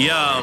Yo,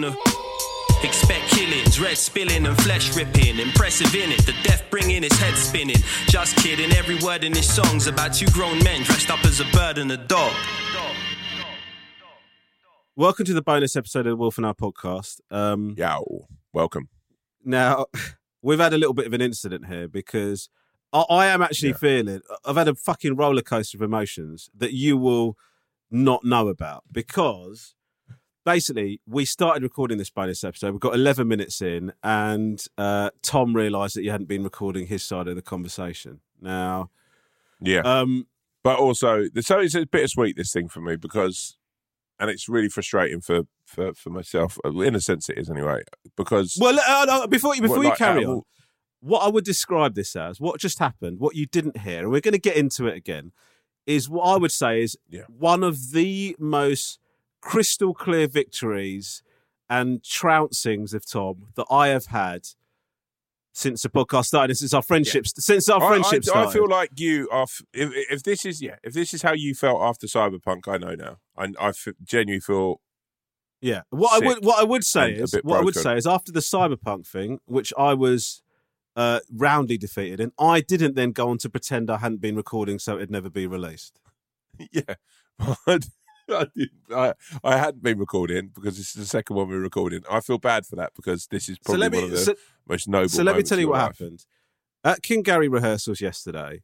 a. Expect killings, red spilling and flesh ripping. Impressive in it, the death bringing his head spinning. Just kidding, every word in his song's about two grown men dressed up as a bird and a dog. Welcome to the bonus episode of the Wolf and Owl podcast. Um, Yow, welcome. Now, we've had a little bit of an incident here because I, I am actually Yeah. feeling I've had a fucking roller coaster of emotions that you will not know about because basically we started recording this bonus episode. We've got 11 minutes in, and uh, Tom realised that you hadn't been recording his side of the conversation. Now, Yeah, um, but also, so it's a bittersweet this thing for me because, and it's really frustrating for for for myself. In a sense, it is anyway because well, uh, no, before you before you like, carry out on, all- what I would describe this as, what just happened, what you didn't hear, and we're going to get into it again, is what I would say is Yeah. one of the most crystal clear victories and trouncings of Tom that I have had since the podcast started, and since our friendships, since our I- friendship I. I feel like you are. f- If, if this is yeah, if this is how you felt after Cyberpunk, I know now. And I, I f- genuinely feel Yeah. What I would what I would say is what I would say is after the cyberpunk thing, which I was uh, roundly defeated and I didn't then go on to pretend I hadn't been recording so it'd never be released. yeah. I, didn't- I, I hadn't been recording because this is the second one we're recording. I feel bad for that because this is So probably one of the so, most noble. so let me tell you what life. happened at King Gary rehearsals yesterday.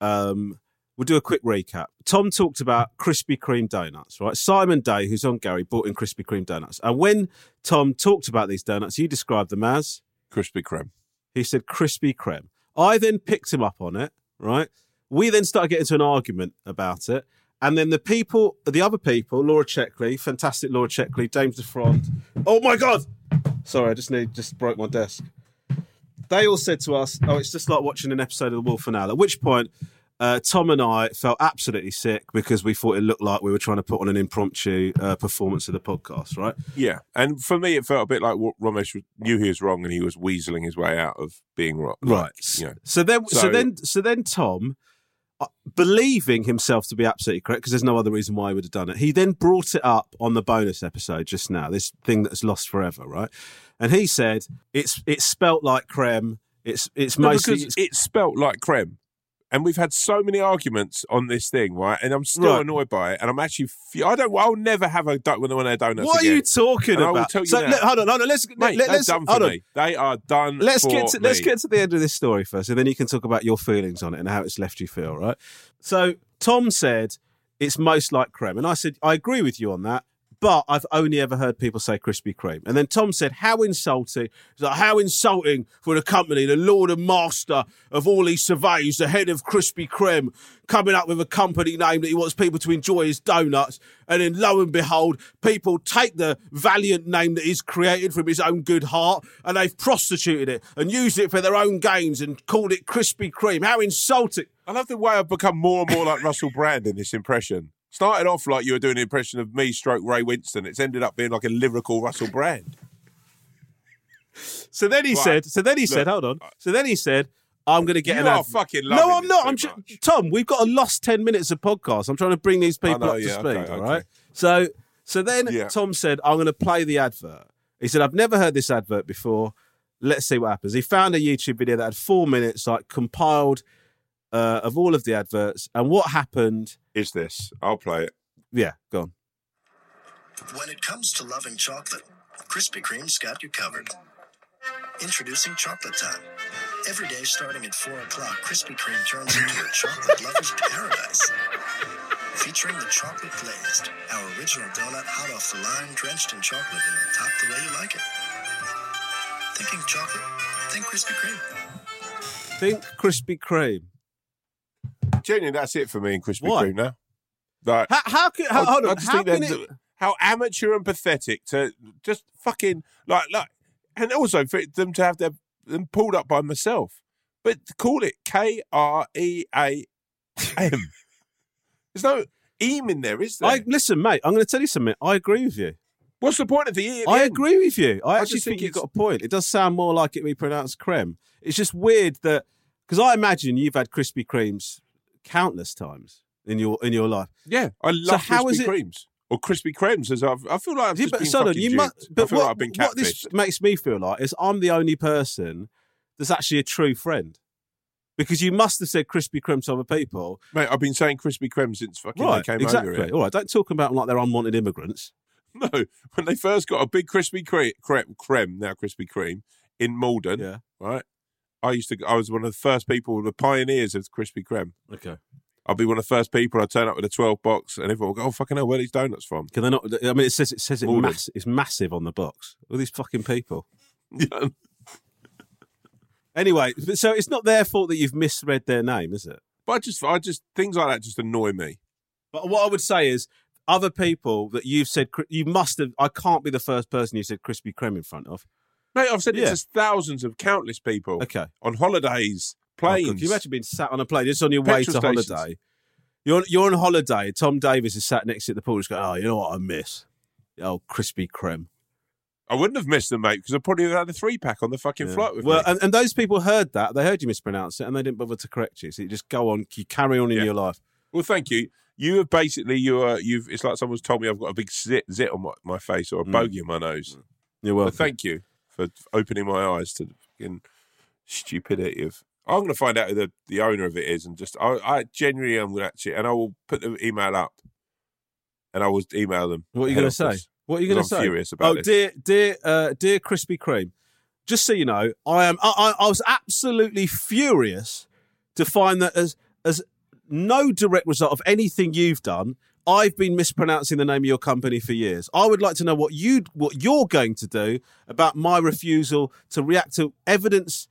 Um, we'll do a quick recap. Tom talked about Krispy Kreme donuts, right? Simon Day, who's on Gary, bought in Krispy Kreme donuts, and when Tom talked about these donuts, you described them as Crispy Kreme. He said Krispy Kreme. I then picked him up on it, right? We then started getting into an argument about it. And then the people, the other people, Laura Checkley, fantastic Laura Checkley, James DeFront. Oh my God! Sorry, I just need, just broke my desk. They all said to us, oh, it's just like watching an episode of The Wolf and Owl. At which point, uh, Tom and I felt absolutely sick because we thought it looked like we were trying to put on an impromptu uh, performance of the podcast, right? Yeah, and for me, it felt a bit like what Romesh knew he was wrong, and he was weaseling his way out of being wrong. Right. Like, you know, So then, so, So- then, so then, Tom, Uh, believing himself to be absolutely correct, because there's no other reason why he would have done it. He then brought it up on the bonus episode just now. This thing that's lost forever, right? And he said it's it's spelt like creme. It's it's No, mostly because it's spelt like creme. And we've had so many arguments on this thing, right? And I'm still Right. annoyed by it. And I'm actually, f- I don't, I'll never have a duck when one of their donuts. what are again. you talking And I will about? tell you so let- hold on, hold on. Let's Mate, let, us done for hold on. me. They are done. Let's for get to let's get to the end of this story first, and then you can talk about your feelings on it and how it's left you feel. Right. So Tom said it's most like creme, and I said I agree with you on that. But I've only ever heard people say Krispy Kreme. And then Tom said, How insulting. Like, How insulting for the company, the Lord and Master of all these surveys, the head of Krispy Kreme, coming up with a company name that he wants people to enjoy his donuts. And then lo and behold, people take the valiant name that he's created from his own good heart and they've prostituted it and used it for their own gains and called it Krispy Kreme. How insulting. I love the way I've become more and more like Russell Brand in this impression. Started off like you were doing an impression of me, stroke Ray Winstone. It's ended up being like a lyrical Russell Brand. So then he Right. said, so then he said, hold on. So then he said, I'm going to get You an are advert. fucking No, I'm not. I'm Tom. We've got a lost ten minutes of podcast. I'm trying to bring these people know, up to speed. okay, all okay. So, so then Yeah. Tom said, I'm going to play the advert. He said, I've never heard this advert before. Let's see what happens. He found a YouTube video that had four minutes, like compiled uh, of all of the adverts. And what happened? Is this? I'll play it. yeah, go on. When it comes to loving chocolate, Krispy Kreme's got you covered. Introducing Chocolate Time. Every day starting at 4 o'clock, Krispy Kreme turns into a chocolate lover's paradise. Featuring the chocolate glazed, our original donut hot off the line, drenched in chocolate and topped the way you like it. Thinking chocolate? Think Krispy Kreme. Think Krispy Kreme. Genuinely, that's it for me in Krispy? Kreme now. Like, How, how can how, I- hold I on? just How think it, how amateur and pathetic to just fucking like like, and also for them to have their them pulled up by myself, but call it K R E A M. There's no eam in there, is there? I listen, mate. I'm going to tell you something. I agree with you. What's the point of the E? The I end? agree with you. I I actually think, think you've got a point. It does sound more like it be pronounced creme. It's just weird that because I imagine you've had Krispy Kremes countless times in your in your life. Yeah, I love how Krispy is it- Kremes or Krispy Kremes. As I've, I feel like I've Yeah, but been so you duped. must. But I feel what, like I've been what this makes me feel like is I'm the only person that's actually a true friend. Because you must have said Krispy Kreme to other people. Mate, I've been saying Krispy Kreme since fucking right, they came exactly. over here. All right, don't talk about them like they're unwanted immigrants. No, when they first got a big Krispy Kreme, creme now Krispy Kreme in Malden, Yeah. right? I used to. I was one of the first people, the pioneers of Krispy Kreme. Okay. I'll be one of the first people. I turn up with a twelve box, and everyone will go, "Oh fucking hell, where are these donuts from?" Can they not? I mean, it says it says it mass, it's massive on the box. All these fucking people. Anyway, so it's not their fault that you've misread their name, is it? but I just, I just things like that just annoy me. But what I would say is, other people that you've said, you must have. I can't be the first person you said Krispy Kreme in front of. Mate, I've said Yeah. it to thousands of countless people Okay. on holidays, Oh, God, planes. Can you imagine being sat on a plane just on your way to stations. holiday? You're on, you're on holiday. Tom Davis is sat next to the pool, just going, "Oh, you know what I miss? Oh, Krispy Kreme." I wouldn't have missed them, mate, because I probably would have had a three pack on the fucking Yeah. flight with well, me. and, and those people heard that. They heard you mispronounce it, and they didn't bother to correct you. So you just go on, you carry on in Yeah. your life. Well, thank you. You have basically you are you've. It's like someone's told me I've got a big zit, zit on my, my face or a Mm. bogey on my nose. You're welcome. thank you for opening my eyes to the fucking stupidity of. I'm going to find out who the, the owner of it is, and just I, I genuinely am going to actually, and I will put the email up, and I will email them. What are you going to say? What are you going to say? furious about oh, this. dear, dear, uh, dear Krispy Kreme. Just so you know, I am. I, I, I was absolutely furious to find that as as no direct result of anything you've done, I've been mispronouncing the name of your company for years. I would like to know what you what you're going to do about my refusal to react to evidence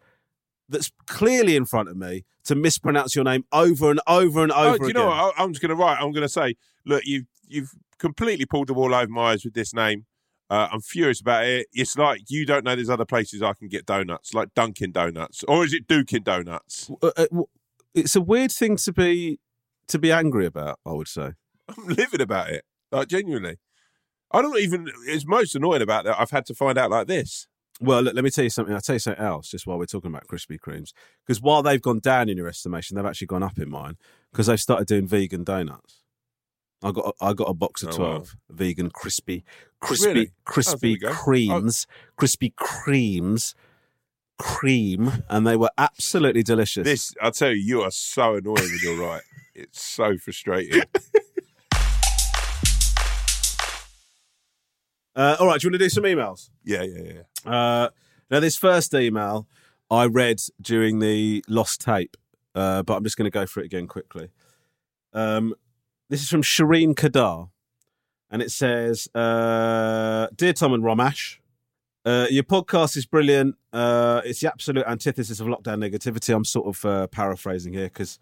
that's clearly in front of me to mispronounce your name over and over and over Oh, do you again. know what? I, I'm just going to write. I'm going to say, look, you've you've completely pulled the wool over my eyes with this name. Uh, I'm furious about it. It's like you don't know there's other places I can get donuts, like Dunkin' Donuts, or is it Dukin' Donuts? Uh, uh, it's a weird thing to be to be angry about. I would say. I'm livid about it, like genuinely. I don't even. It's most annoying about that. I've had to find out like this. Well, look, let me tell you something. I'll tell you something else, just while we're talking about Krispy Kremes. Because while they've gone down in your estimation, they've actually gone up in mine because they've started doing vegan donuts. I got a, I got a box of Oh, wow. twelve vegan crispy, crispy, Really? Oh, crispy go. Oh. creams, crispy creams, cream, and they were absolutely delicious. This, I'll tell you, you are so annoying when you're right. It's so frustrating. Uh, all right, do you want to do some emails? yeah, yeah, yeah. Uh, now, this first email I read during the lost tape, uh, but I'm just going to go for it again quickly. Um, this is from Shireen Kadar, and it says, uh, "Dear Tom and Romesh, uh, your podcast is brilliant. Uh, it's the absolute antithesis of lockdown negativity. I'm sort of uh, paraphrasing here because."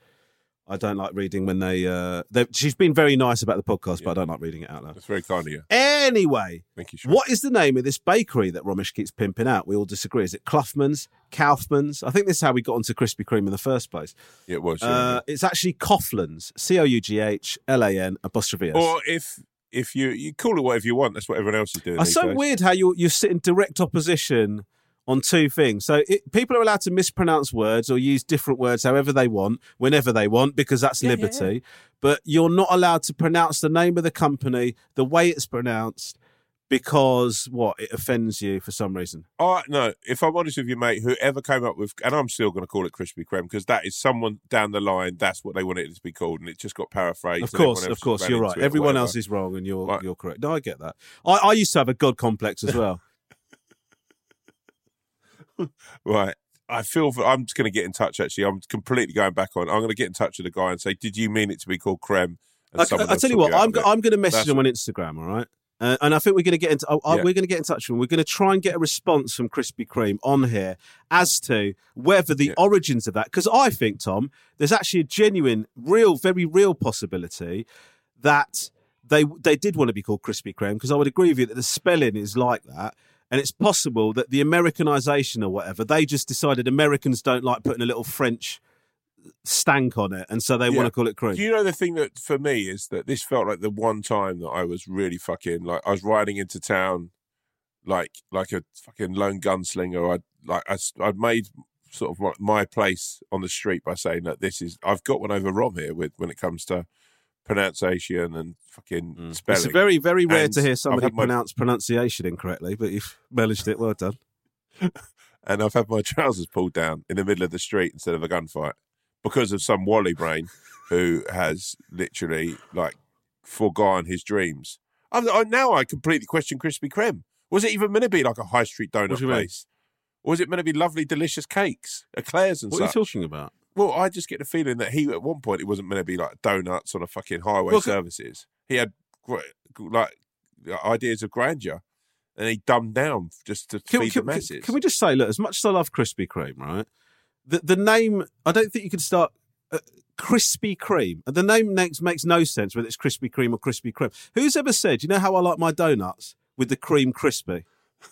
I don't like reading when they. Uh, she's been very nice about the podcast, but I don't like reading it out loud. That's very kind of you. Anyway, Thank you. Sean. what is the name of this bakery that Romesh keeps pimping out? We all disagree. Is it Cloughman's? Kaufman's? I think this is how we got onto Krispy Kreme in the first place. Yeah, it was. yeah. Uh, it's actually Coughlan's. C O U G H L A N apostrophe S. Or if if you you call it whatever you want, that's what everyone else is doing. It's so days. weird how you you sit in direct opposition on two things. So it, people are allowed to mispronounce words or use different words however they want, whenever they want, because that's liberty. But you're not allowed to pronounce the name of the company the way it's pronounced because what it offends you for some reason. I no, if I'm honest with you, mate, whoever came up with, and I'm still going to call it Krispy Kreme because that is someone down the line. That's what they wanted it to be called, and it just got paraphrased. Of course, of course, you're right. Everyone else is wrong, and you're Right. you're correct. No, I get that. I, I used to have a god complex as well. Right. I feel for, I'm just going to get in touch. Actually, I'm completely going back on. I'm going to get in touch with the guy and say, "Did you mean it to be called Creme?" I, I tell you what, I'm of go- it. I'm going to message That's- him on Instagram. All right. Uh, and I think we're going to get into. Uh, uh, Yeah. We're going to get in touch with him. We're going to try and get a response from Krispy Kreme on here as to whether the Yeah. origins of that. Because I think Tom, there's actually a genuine, real, very real possibility that they they did want to be called Krispy Kreme. Because I would agree with you that the spelling is like that. And it's possible that the Americanization or whatever, they just decided Americans don't like putting a little French stank on it. And so they Yeah. want to call it cream. Do you know the thing that for me is that this felt like the one time that I was really fucking like I was riding into town like like a fucking lone gunslinger. I like I would made sort of my- my place on the street by saying that this is I've got one over Rom here with when it comes to pronunciation and fucking mm. spelling. It's very, very rare And to hear somebody my- pronounce pronunciation incorrectly, but you've managed it. Well done. and I've had my trousers pulled down in the middle of the street instead of a gunfight because of some Wally brain who has literally like foregone his dreams. I, I, now I completely question Krispy Kreme. Was it even meant to be like a high street donut What do you mean? place? Or was it meant to be lovely, delicious cakes, eclairs and What are you talking about? Well, I just get the feeling that he, at one point, it wasn't meant to be like donuts on a fucking highway Well, services. He had like ideas of grandeur, and he dumbed down just to Can, feed can- the masses. can we just say, look, as much as I love Krispy Kreme, right? The the name, I don't think you could start uh, Krispy Kreme. The name makes makes no sense whether it's Krispy Kreme or Krispy Kreme. Who's ever said, you know how I like my donuts with the cream crispy?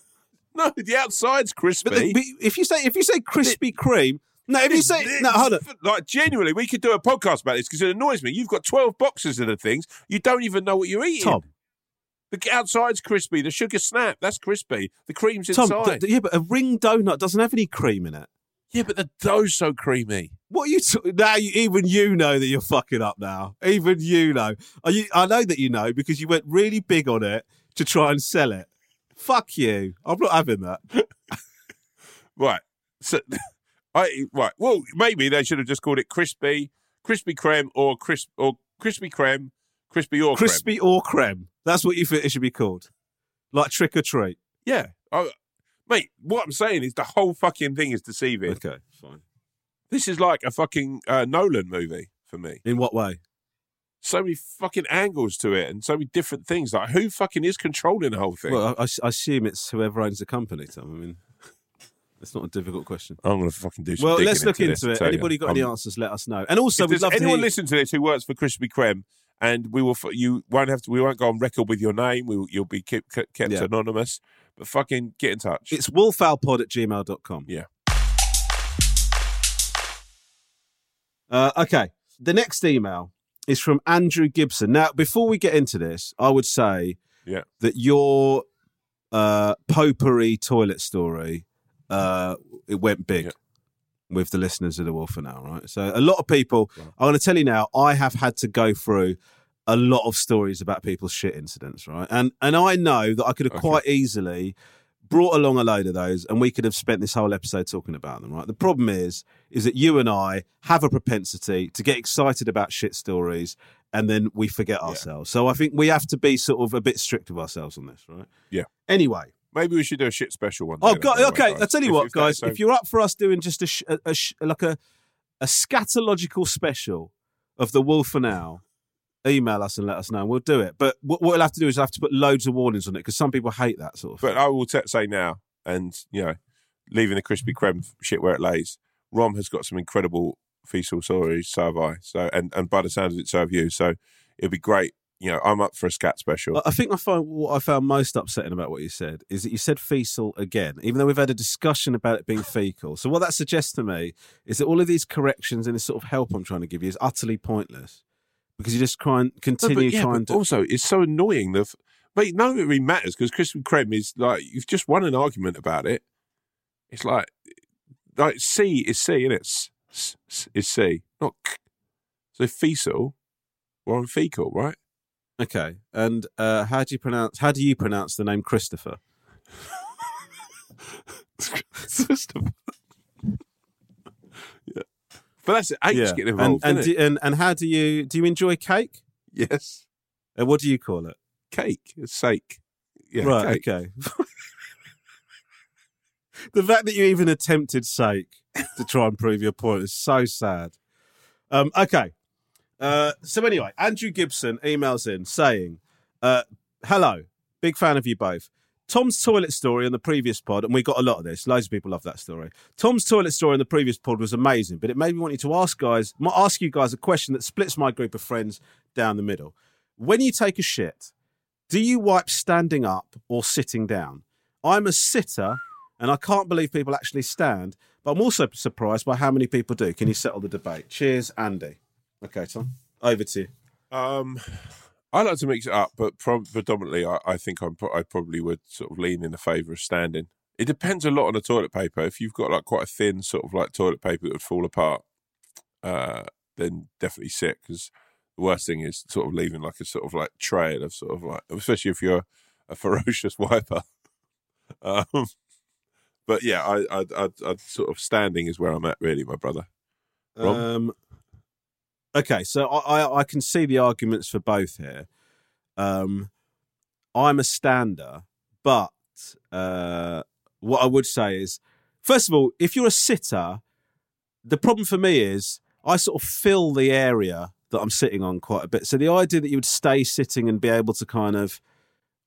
no, the outside's crispy. But, the, if you say if you say Krispy Kreme, no, if you say no, hold on. Like genuinely, we could do a podcast about this because it annoys me. You've got twelve boxes of the things. You don't even know what you're eating. Tom, The outside's crispy. The sugar snap, that's crispy. The cream's Tom, inside. th- yeah, but a ring donut doesn't have any cream in it. yeah, but the dough's so creamy. What are you t- now? You, even you know that you're fucking up now. Even you know. Are you? I know that you know because you went really big on it to try and sell it. Fuck you. I'm not having that. Right. So, I right. Well, maybe they should have just called it crispy, crispy creme, or crisp or crispy creme, crispy or creme. Crispy or creme. That's what you think it should be called. Like trick or treat. Yeah. I, mate, what I'm saying is the whole fucking thing is deceiving. Okay, fine. This is like a fucking uh, Nolan movie for me. In what way? So many fucking angles to it and so many different things. Like, who fucking is controlling the whole thing? Well, I, I assume it's whoever owns the company, Tom. I mean, it's not a difficult question. I'm going to fucking do some Well, let's look this, into it. you. Anybody got any answers? Let us know. And also, if we'd love to anyone hear. listen to this who works for Krispy Kreme, and we will, you won't have to, we won't go on record with your name. We will, you'll be kept, kept Yeah. anonymous. But fucking get in touch. It's wolfowlpod at gmail.com. Yeah. Uh, okay. The next email is from Andrew Gibson. Now, before we get into this, I would say Yeah. that your uh, potpourri toilet story, uh, it went big. Yeah. With the listeners of the Wolf and Owl, right? So a lot of people. I'm going to tell you now. I have had to go through a lot of stories about people's shit incidents, right? And and I know that I could have Okay. quite easily brought along a load of those, and we could have spent this whole episode talking about them, right? The problem is, is that you and I have a propensity to get excited about shit stories, and then we forget ourselves. So I think we have to be sort of a bit strict with ourselves on this, right? Yeah. Anyway, Maybe we should do a shit special one. oh, God, the way, okay. guys. I'll tell you If- what, if guys. so- If you're up for us doing just a, sh- a, a sh- like a a scatological special of the Wolf and Owl. Email us and let us know, and we'll do it. But what, what we'll have to do is have to put loads of warnings on it because some people hate that sort of. But thing. I will t- say now, and you know, leaving the Krispy Kreme shit where it lays. Rom has got some incredible fecal stories, so have I. So, and and by the sounds of it, so have you. So, it'd be great. You know, I'm up for a scat special. I- think I find what I found most upsetting about what you said is that you said fecal again, even though we've had a discussion about it being fecal. So what that suggests to me is that all of these corrections and this sort of help I'm trying to give you is utterly pointless because you just try and No, continue but yeah, trying to. also, it's so annoying. The f- but none of it really matters because Krispy Kreme is like you've just won an argument about it. It's like like C is C, isn't it? S, s, s is C, not k. So fecal, we're on fecal, right? Okay. And uh, how do you pronounce? How do you pronounce the name Christopher? Christopher. yeah. But that's it. H yeah. getting and involved, and, isn't do, and and how do you do you enjoy cake? Yes. And what do you call it? Cake. It's sake. Yeah, right. cake. Okay. the fact that you even attempted sake to try and prove your point is so sad. Um, okay. Uh, so anyway, Andrew Gibson emails in saying, uh, "Hello, big fan of you both. Tom's toilet story on the previous pod, and we got a lot of this. Loads of people love that story. Tom's toilet story on the previous pod was amazing, but it made me want you to ask guys, ask you guys a question that splits my group of friends down the middle. When you take a shit, do you wipe standing up or sitting down? I'm a sitter, and I can't believe people actually stand. But I'm also surprised by how many people do. Can you settle the debate? Cheers, Andy. Okay, Tom, over to you. Um, I like to mix it up, but pro- predominantly, I, I think I'm pro- I probably would sort of lean in the favour of standing. It depends a lot on the toilet paper. If you've got like quite a thin sort of like toilet paper that would fall apart, uh, then definitely sit because the worst thing is sort of leaving like a sort of like trail of sort of like, especially if you're a ferocious wiper. um, but yeah, I, I, I, I sort of standing is where I'm at, really, my brother. Rob? Um, okay, so I, I, I can see the arguments for both here. Um, I'm a stander, but uh, what I would say is, first of all, if you're a sitter, the problem for me is I sort of fill the area that I'm sitting on quite a bit. So the idea that you would stay sitting and be able to kind of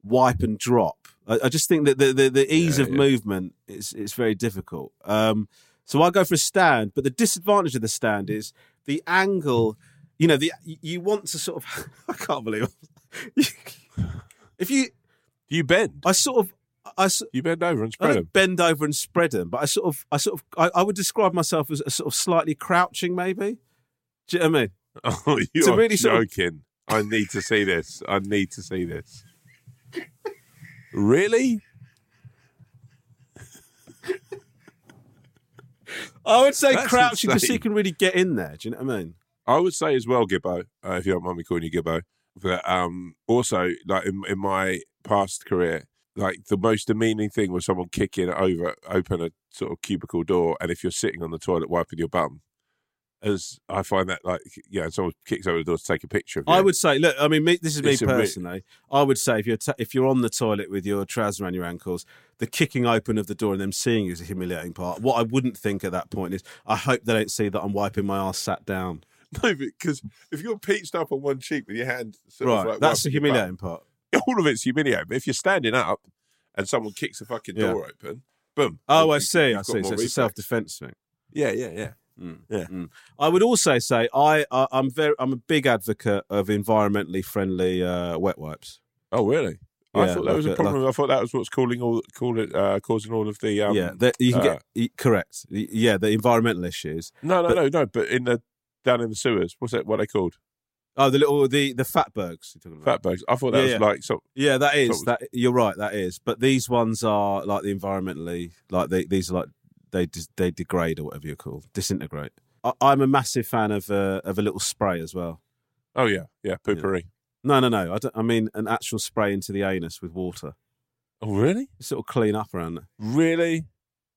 wipe and drop, I, I just think that the the, the ease Yeah, of yeah. movement is is very difficult. Um, so I go for a stand, but the disadvantage of the stand is the angle. You know, the you want to sort of. I can't believe. If you, you bend? I sort of, I, You bend over and spread them. bend over and spread them, but I sort of, I sort of, I, I would describe myself as a sort of slightly crouching, maybe. Do you know what I mean? Oh, you're really sort of- joking. I need to see this. I need to see this. really? I would say That's crouching insane. you can really get in there. Do you know what I mean? I would say as well, Gibbo, uh, if you don't mind me calling you Gibbo, but um, also like in, in my past career, like the most demeaning thing was someone kicking over, open a sort of cubicle door, and if you're sitting on the toilet wiping your bum, as I find that like yeah, someone kicks over the door to take a picture of you. I would say, look, I mean, me, this is me It's a bit- personally. I would say if you're ta if you're on the toilet with your trousers around your ankles, the kicking open of the door and them seeing you is a humiliating part. What I wouldn't think at that point is, I hope they don't see that I'm wiping my ass sat down. no, because if you're peached up on one cheek with your hand, sort right, of like that's the wiping your bum, humiliating part. all of it's humiliating. But if you're standing up and someone kicks the fucking Yeah. door open, boom. Oh, I see. you've I got see. more So it's a reflex. self defense thing. Yeah, yeah, yeah. Yeah. Mm. I would also say I, I I'm very I'm a big advocate of environmentally friendly uh, wet wipes. Oh, really? I thought that was like a a- problem. I thought that was what's calling all, call it, uh, causing all of the. Um, yeah, that you can uh, get correct. Yeah, the environmental issues. no, no, but- no, no. But in the down in the sewers, what's that? What they called? Oh, the little the the fatbergs. You're talking about. Fatbergs. I thought that Yeah, was yeah. like so. Yeah, that is So- that. You're right. That is. But these ones are like the environmentally like they, these are like they they degrade or whatever you're called, disintegrate. I, I'm a massive fan of uh, of a little spray as well. Oh yeah, yeah, poopery. No, no, no. I. I mean an actual spray into the anus with water. Oh really? Sort of clean up around there. Really?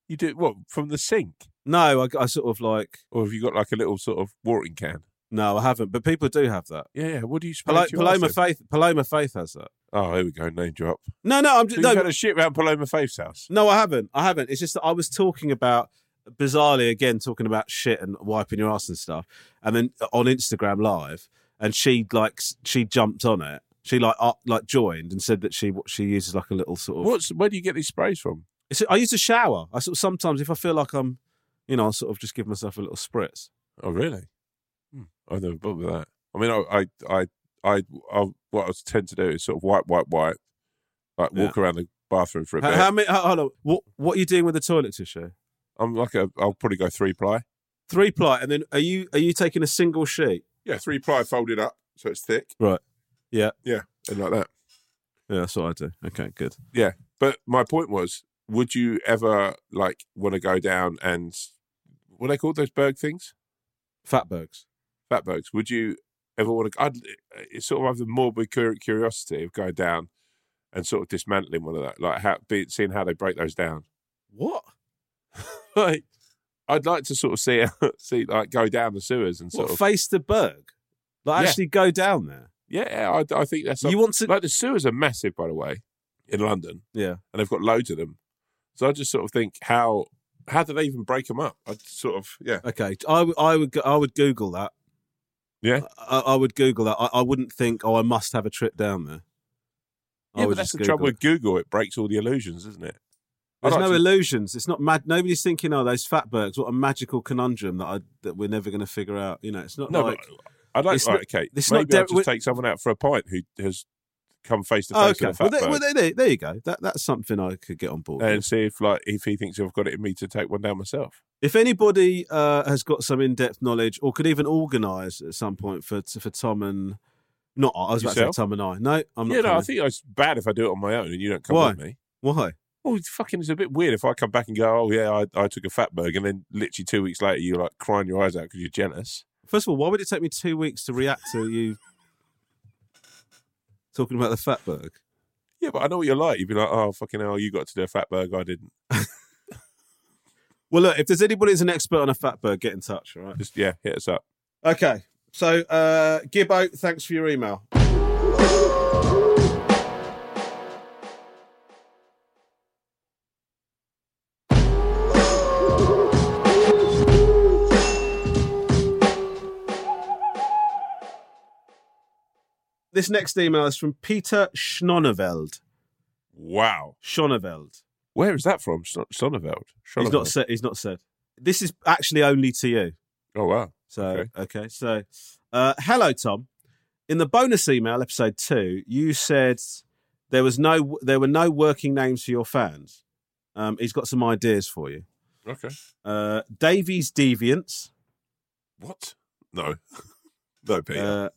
You do what from the sink, No, I, I sort of like or have you got like a little sort of watering can? No, I haven't. But people do have that. Yeah, yeah. What do you spray Pal- to Paloma arse then? Faith. Paloma Faith has that. Oh, here we go. Name drop. No, no. I'm So just you've no. had a shit around Paloma Faith's house. No, I haven't. I haven't. It's just that I was talking about bizarrely again talking about shit and wiping your ass and stuff, and then on Instagram live, and she like s- she jumped on it. She like uh, like joined and said that she what she uses like a little sort of. What's where do you get these sprays from? It's, I use a shower. I sort of sometimes if I feel like I'm, you know, I sort of just give myself a little spritz. Oh, really? I've never bothered with that. I mean, I, I, I, I, I what I tend to do is sort of wipe, wipe, wipe, like walk around the bathroom for a How, bit. how many? Hold on. What what are you doing with the toilet tissue? I'm like a, I'll probably go three ply. Three ply, and then are you are you taking a single sheet? Yeah, three ply folded up so it's thick. Right. Yeah. Yeah, and like that. Yeah, that's what I do. Okay, good. Yeah, but my point was, would you ever like want to go down and what are they called those berg things? Fatbergs. Fatbergs. Would you ever want to. I'd, it's sort of have the morbid curiosity of going down and sort of dismantling one of that, like how be, seeing how they break those down. What? Like, I'd like to sort of see see like go down the sewers and sort What, of face the Berg? Like Yeah. actually go down there? yeah. I, I think that's You want to? like the sewers are massive, by the way, in London, yeah. and they've got loads of them. So I just sort of think how how do they even break them up? I sort of yeah Okay. I, I would I would Google that. Yeah. I, I would Google that. I, I wouldn't think, oh, I must have a trip down there. I Yeah, but that's the trouble Google with Google. It breaks all the illusions, isn't it? it. There's like no to- illusions. It's not mad. Nobody's thinking, oh, those fatbergs. What a magical conundrum that I that we're never going to figure out. You know, it's not No, like. I'd like it's right, not- okay. maybe not I'll der- just take someone out for a pint who has come face to Oh, face okay. with a Well, well, there, you go. That that's something I could get on board. and with. see if like if he thinks I've got it in me to take one down myself. If anybody uh, has got some in-depth knowledge, or could even organise at some point for for Tom and not I was about to say Tom and I. No, I'm not. yeah, no, I think it's bad if I do it on my own and you don't come Why? with me. Why? Well, it's fucking, it's a bit weird if I come back and go, oh yeah, I, I took a fatberg, and then literally two weeks later you're like crying your eyes out because you're jealous. First of all, why would it take me two weeks to react to you talking about the fatberg? Yeah, but I know what you're like. You'd be like, oh fucking hell, you got to do a fatberg, I didn't. Well, look, if there's anybody who's an expert on a fatberg, get in touch. All right. Just yeah, hit us up. Okay. So, uh, Gibbo, thanks for your email. This next email is from Peter Schnonneveld. Wow, Schonneveld. where is that from? Son- He's not said. He's not said. This is actually only to you. Oh wow. So Okay. okay, so uh, hello Tom. In the bonus email, episode two, you said there was no there were no working names for your fans. Um, he's got some ideas for you. Okay. Uh, Davies Deviants, What? No. no, Peter. uh,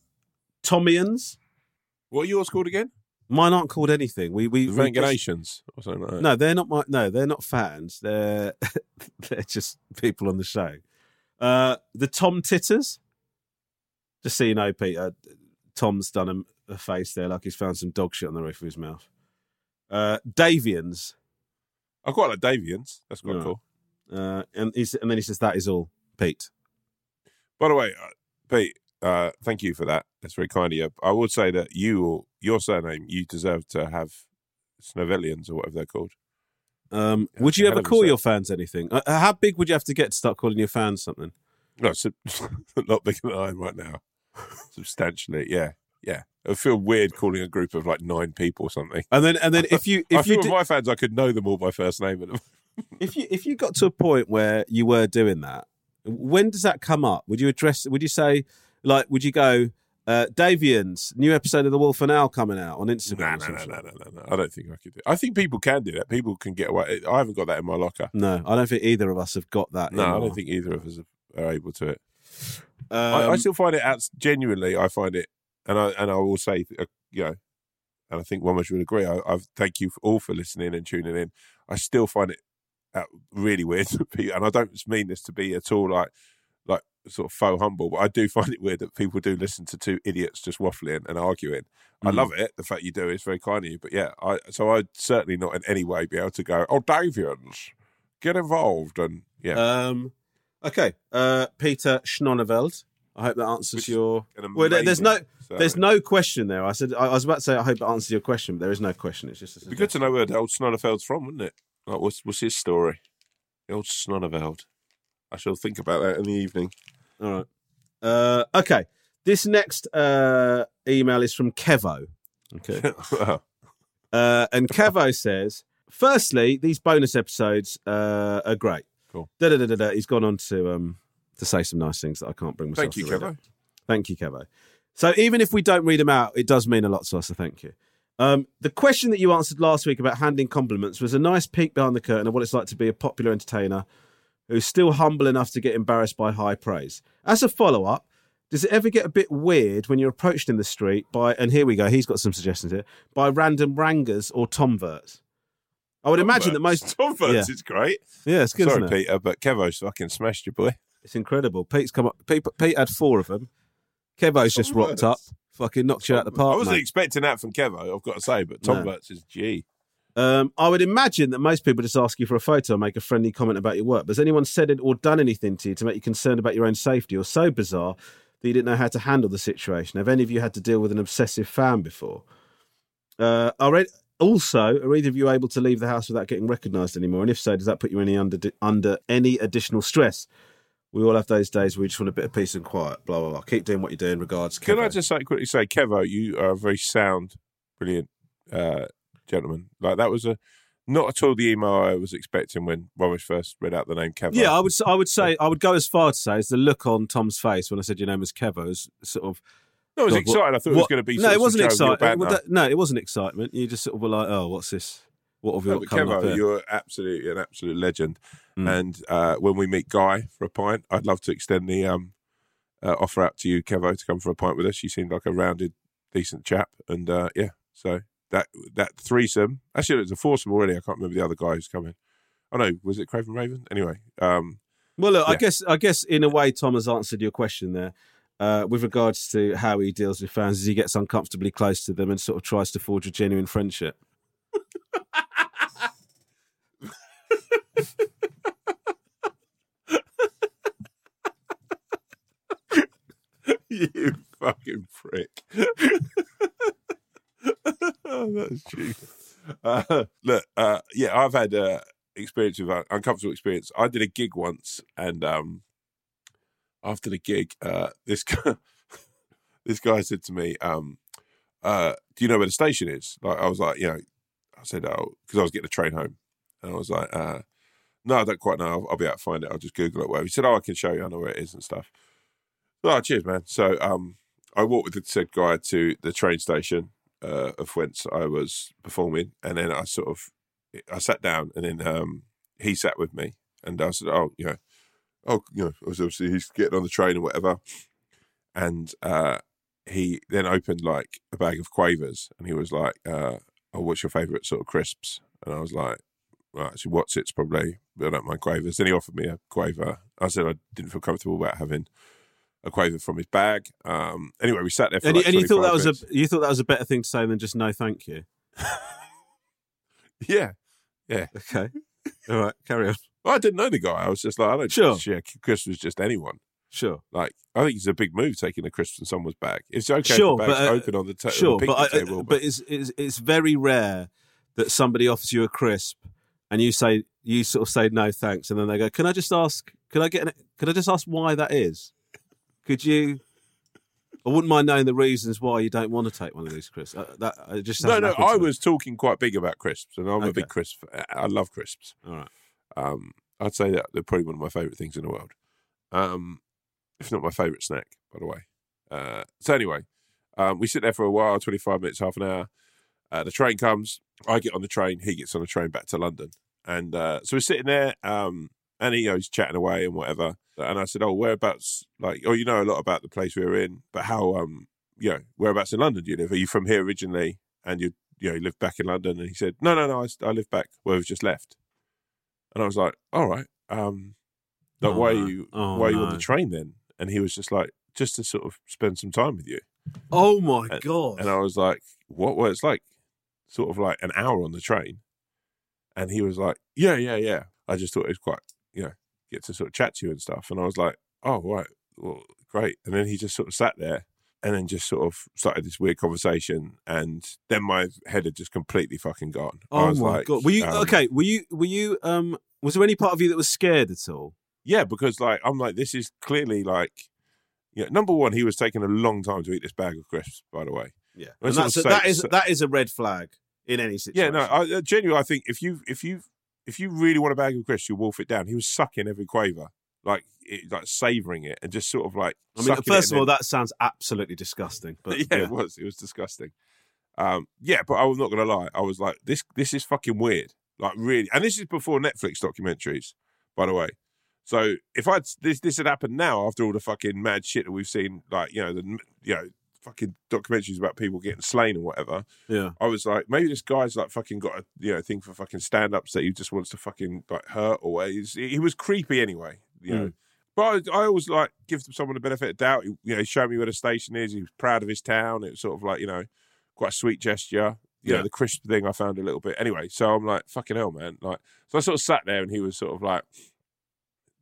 Tommyans. What are yours called again? Mine aren't called anything. We we, just- or something like that. No, they're not my. No, they're not fans. They're they're just people on the show. Uh, the Tom Titters. Just so you know, Peter, Tom's done a, a face there, like he's found some dog shit on the roof of his mouth. Uh, Davians, I quite like Davians. That's quite cool. uh, and he's, and then he says that is all, Pete. By the way, uh, Pete, uh, thank you for that. That's very kind of you. I would say that you, your surname, you deserve to have Snovellians or whatever they're called. Um, Yeah, would you ever call your fans anything? Uh, how big would you have to get to start calling your fans something? No, it's lot bigger than I am right now. Substantially, yeah, yeah. I feel weird calling a group of like nine people or something. And then and then if you I if feel you with did, my fans, I could know them all by first name. If you if you got to a point where you were doing that, when does that come up? Would you address? Would you say like? Would you go? Uh, Davians, new episode of The Wolf and Owl coming out on Instagram. no, no, no, no, no, no, no. I don't think I could do. I think people can do that. People can get away. I haven't got that in my locker. No, I don't think either of us have got that. No, I don't think either of us are able to it. Um, I, I still find it out genuinely. I find it, and I and I will say, uh, you know, and I think one of us would agree. I, I thank you all for listening and tuning in. I still find it uh, really weird, and I don't mean this to be at all like sort of faux humble, but I do find it weird that people do listen to two idiots just waffling and arguing. I Mm. love it. The fact you do is very kind of you, but yeah, I so I'd certainly not in any way be able to go, oh, Davians, get involved, and yeah, Um, okay, uh, Peter Schnonneveld. I hope that answers Which- your. Well, there's no, amazing there's no question there. I said I was about to say I hope it answers your question, but there is no question. It's just. A It'd be good to know where the old Snonefeld's from, wouldn't it? Like, what's what's his story? The old Snoneveld. I shall think about that in the evening. All right. Uh, okay. This next uh, email is from Kevo. Okay. Uh, and Kevo says, firstly, these bonus episodes uh, are great. Cool. Da, da, da, da. He's gone on to um, to say some nice things that I can't bring myself Thank you, to Kevo. out. Thank you, Kevo. So even if we don't read them out, it does mean a lot to us. So thank you. Um, the question that you answered last week about handing compliments was a nice peek behind the curtain of what it's like to be a popular entertainer who's still humble enough to get embarrassed by high praise. As a follow up, does it ever get a bit weird when you're approached in the street by, and here we go, he's got some suggestions here, by random rangers or tomverts? I would imagine that most. Tom Verts Yeah. is great. Yeah, it's good. Sorry, it? Peter, but Kevo's fucking smashed you, boy. It's incredible. Pete's come up. Pete, Pete had four of them. Kevo's just Tom rocked up, fucking knocked you out the park. I wasn't mate. expecting that from Kevo, I've got to say, but Tom No. Is G. Um, I would imagine that most people just ask you for a photo and make a friendly comment about your work. But has anyone said it or done anything to you to make you concerned about your own safety or so bizarre that you didn't know how to handle the situation? Have any of you had to deal with an obsessive fan before? Uh, are it, also, are either of you able to leave the house without getting recognised anymore? And if so, does that put you any under under any additional stress? We all have those days where we just want a bit of peace and quiet. Blah blah blah. Keep doing what you're doing. Regards. Can I just say, quickly say, Kevo, you are a very sound, brilliant uh, gentleman. Like, that was a not at all the email I was expecting when Romesh first read out the name Kevo. Yeah, I would. I would say. I would go as far to say as the look on Tom's face when I said your name was Kevo is sort of. no, I was God, what- excited. I thought it was what- going to be No, it wasn't that- No, it wasn't excitement. You just sort of were like, "Oh, what's this? What have you No, got up Kevo, here?" you're absolutely an absolute legend. Mm. And uh, when we meet Guy for a pint, I'd love to extend the um, uh, offer out to you, Kevo, to come for a pint with us. You seemed like a rounded, decent chap, and uh, yeah, so that that threesome. Actually, it was a foursome already. I can't remember the other guy who's coming. Oh no, was it Craven Raven? Anyway, um, Well, look, I guess I guess in a way, Tom has answered your question there. Uh, with regards to how he deals with fans, as he gets uncomfortably close to them and sort of tries to forge a genuine friendship. you fucking prick. that's true. Uh, look, uh, yeah, I've had uh, experience with uncomfortable experience. I did a gig once, and um, after the gig, uh, this guy, this guy said to me, um, uh, "Do you know where the station is?" Like, I was like, you know, I said, "Oh," because I was getting a train home, and I was like, uh, "No, I don't quite know. I'll, I'll be able to find it. I'll just Google it." Whatever. He said, "Oh, I can show you. I know where it is and stuff." Oh, cheers, man. So um, I walked with the said guy to the train station uh, of whence I was performing, and then I sort of I sat down, and then um, he sat with me, and I said, "Oh, you know, oh, you know, obviously he's getting on the train or whatever," and uh, he then opened like a bag of quavers, and he was like, uh, "Oh, what's your favourite sort of crisps?" And I was like. Well, actually, what's it's probably, but I don't mind quavers. Then he offered me a quaver. I said I didn't feel comfortable about having a quaver from his bag. Um, anyway, we sat there for And, like and you thought that was minutes. a you thought that was a better thing to say than just no, thank you. yeah. Yeah. Okay, all right, carry on. Well, I didn't know the guy. I was just like, I don't Sure. share crisps with just anyone. Sure, Like, I think it's a big move taking a crisp from someone's bag. It's okay Sure, if the bag's but, uh, open on the, ta- sure, the but I, table. but it's, it's it's very rare that somebody offers you a crisp and you say you sort of say no thanks, and then they go, "Can I just ask? Can I get? An, can I just ask why that is? Could you?" I wouldn't mind knowing the reasons why you don't want to take one of these crisps. Uh, that it just no, no, I was talking quite big about crisps, and I'm a big crisp. I love crisps. All right. Um, I'd say that they're probably one of my favourite things in the world. Um, if not my favourite snack, by the way. Uh, so anyway, um, we sit there for a while, 25 minutes, half an hour. Uh, the train comes. I get on the train. He gets on the train back to London. And uh, so we're sitting there, um, and he, you know, he's chatting away and whatever. And I said, "Oh, whereabouts? Like, oh, you know a lot about the place we're in, but how? Um, you know, whereabouts in London do you live? Are you from here originally, and you, you know, you live back in London?" And he said, "No, no, no, I, I live back where we've just left." And I was like, "All right, um, like, Oh, why are you, Oh, why are you on the train then?" And he was just like, "Just to sort of spend some time with you." Oh my And- god! And I was like, what? Well, it's like sort of like an hour on the train. And he was like, yeah, yeah, yeah. I just thought it was quite, you know, get to sort of chat to you and stuff. And I was like, oh, right. Well, great. And then he just sort of sat there and then just sort of started this weird conversation. And then my head had just completely fucking gone. I oh was my like, god! Were you um, okay? Were you were you um? Was there any part of you that was scared at all? Yeah, because like, I'm like, this is clearly like, you know, number one, he was taking a long time to eat this bag of crisps, by the way. Yeah, and that's a, that say- is so- that is a red flag in any situation. Yeah, no, I, uh, genuinely, I think if you if you if you really want a bag of crisps, you wolf it down. He was sucking every quaver, like it, like savouring it, and just sort of like. I mean, first of all, then- that sounds absolutely disgusting. But yeah, it was it was disgusting. Um, yeah, but I was not gonna lie. I was like, this this is fucking weird, like really. And this is before Netflix documentaries, by the way. So if I'd this this had happened now after all the fucking mad shit that we've seen, like you know the you know fucking documentaries about people getting slain and whatever. yeah. I was like, maybe this guy's like fucking got a you know thing for fucking stand ups that he just wants to fucking like hurt or. He's, he was creepy anyway, you know. Mm. But I, I always like give someone the benefit of doubt. He, you know, he showed me where the station is. He was proud of his town. It was sort of like you know, quite a sweet gesture. You Yeah. know, the crisp thing I found a little bit. Anyway, so I'm like, fucking hell, man. Like, so I sort of sat there and he was sort of like,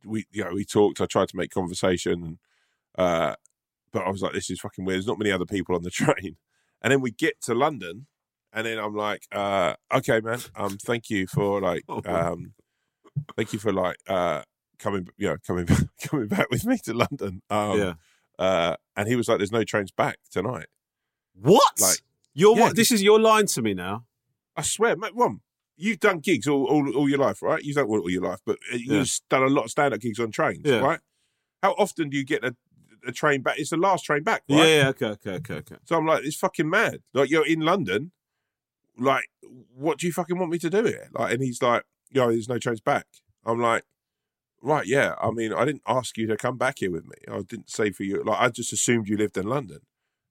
we, you know, we talked. I tried to make conversation, and, uh, but I was like, this is fucking weird. There's not many other people on the train. And then we get to London, and then I'm like, uh, okay, man. Um, thank you for like, um, thank you for like, uh, coming, you know, coming, coming back with me to London. Um, yeah. uh, and he was like, "There's no trains back tonight." What? Like- you're Yeah, what? This is your line to me now. I swear, mate, Ron, you've done gigs all, all, all your life, right? You've done all, all your life, but uh, you've done a lot of stand-up gigs on trains, Yeah. right? How often do you get a, a train back? It's the last train back, right? Yeah, yeah. Okay. Okay. Okay. Okay. So I'm like, it's fucking mad. Like you're in London, like, what do you fucking want me to do here? Like, and he's like, yo, there's no trains back. I'm like, right, yeah. I mean, I didn't ask you to come back here with me. I didn't say for you. Like, I just assumed you lived in London.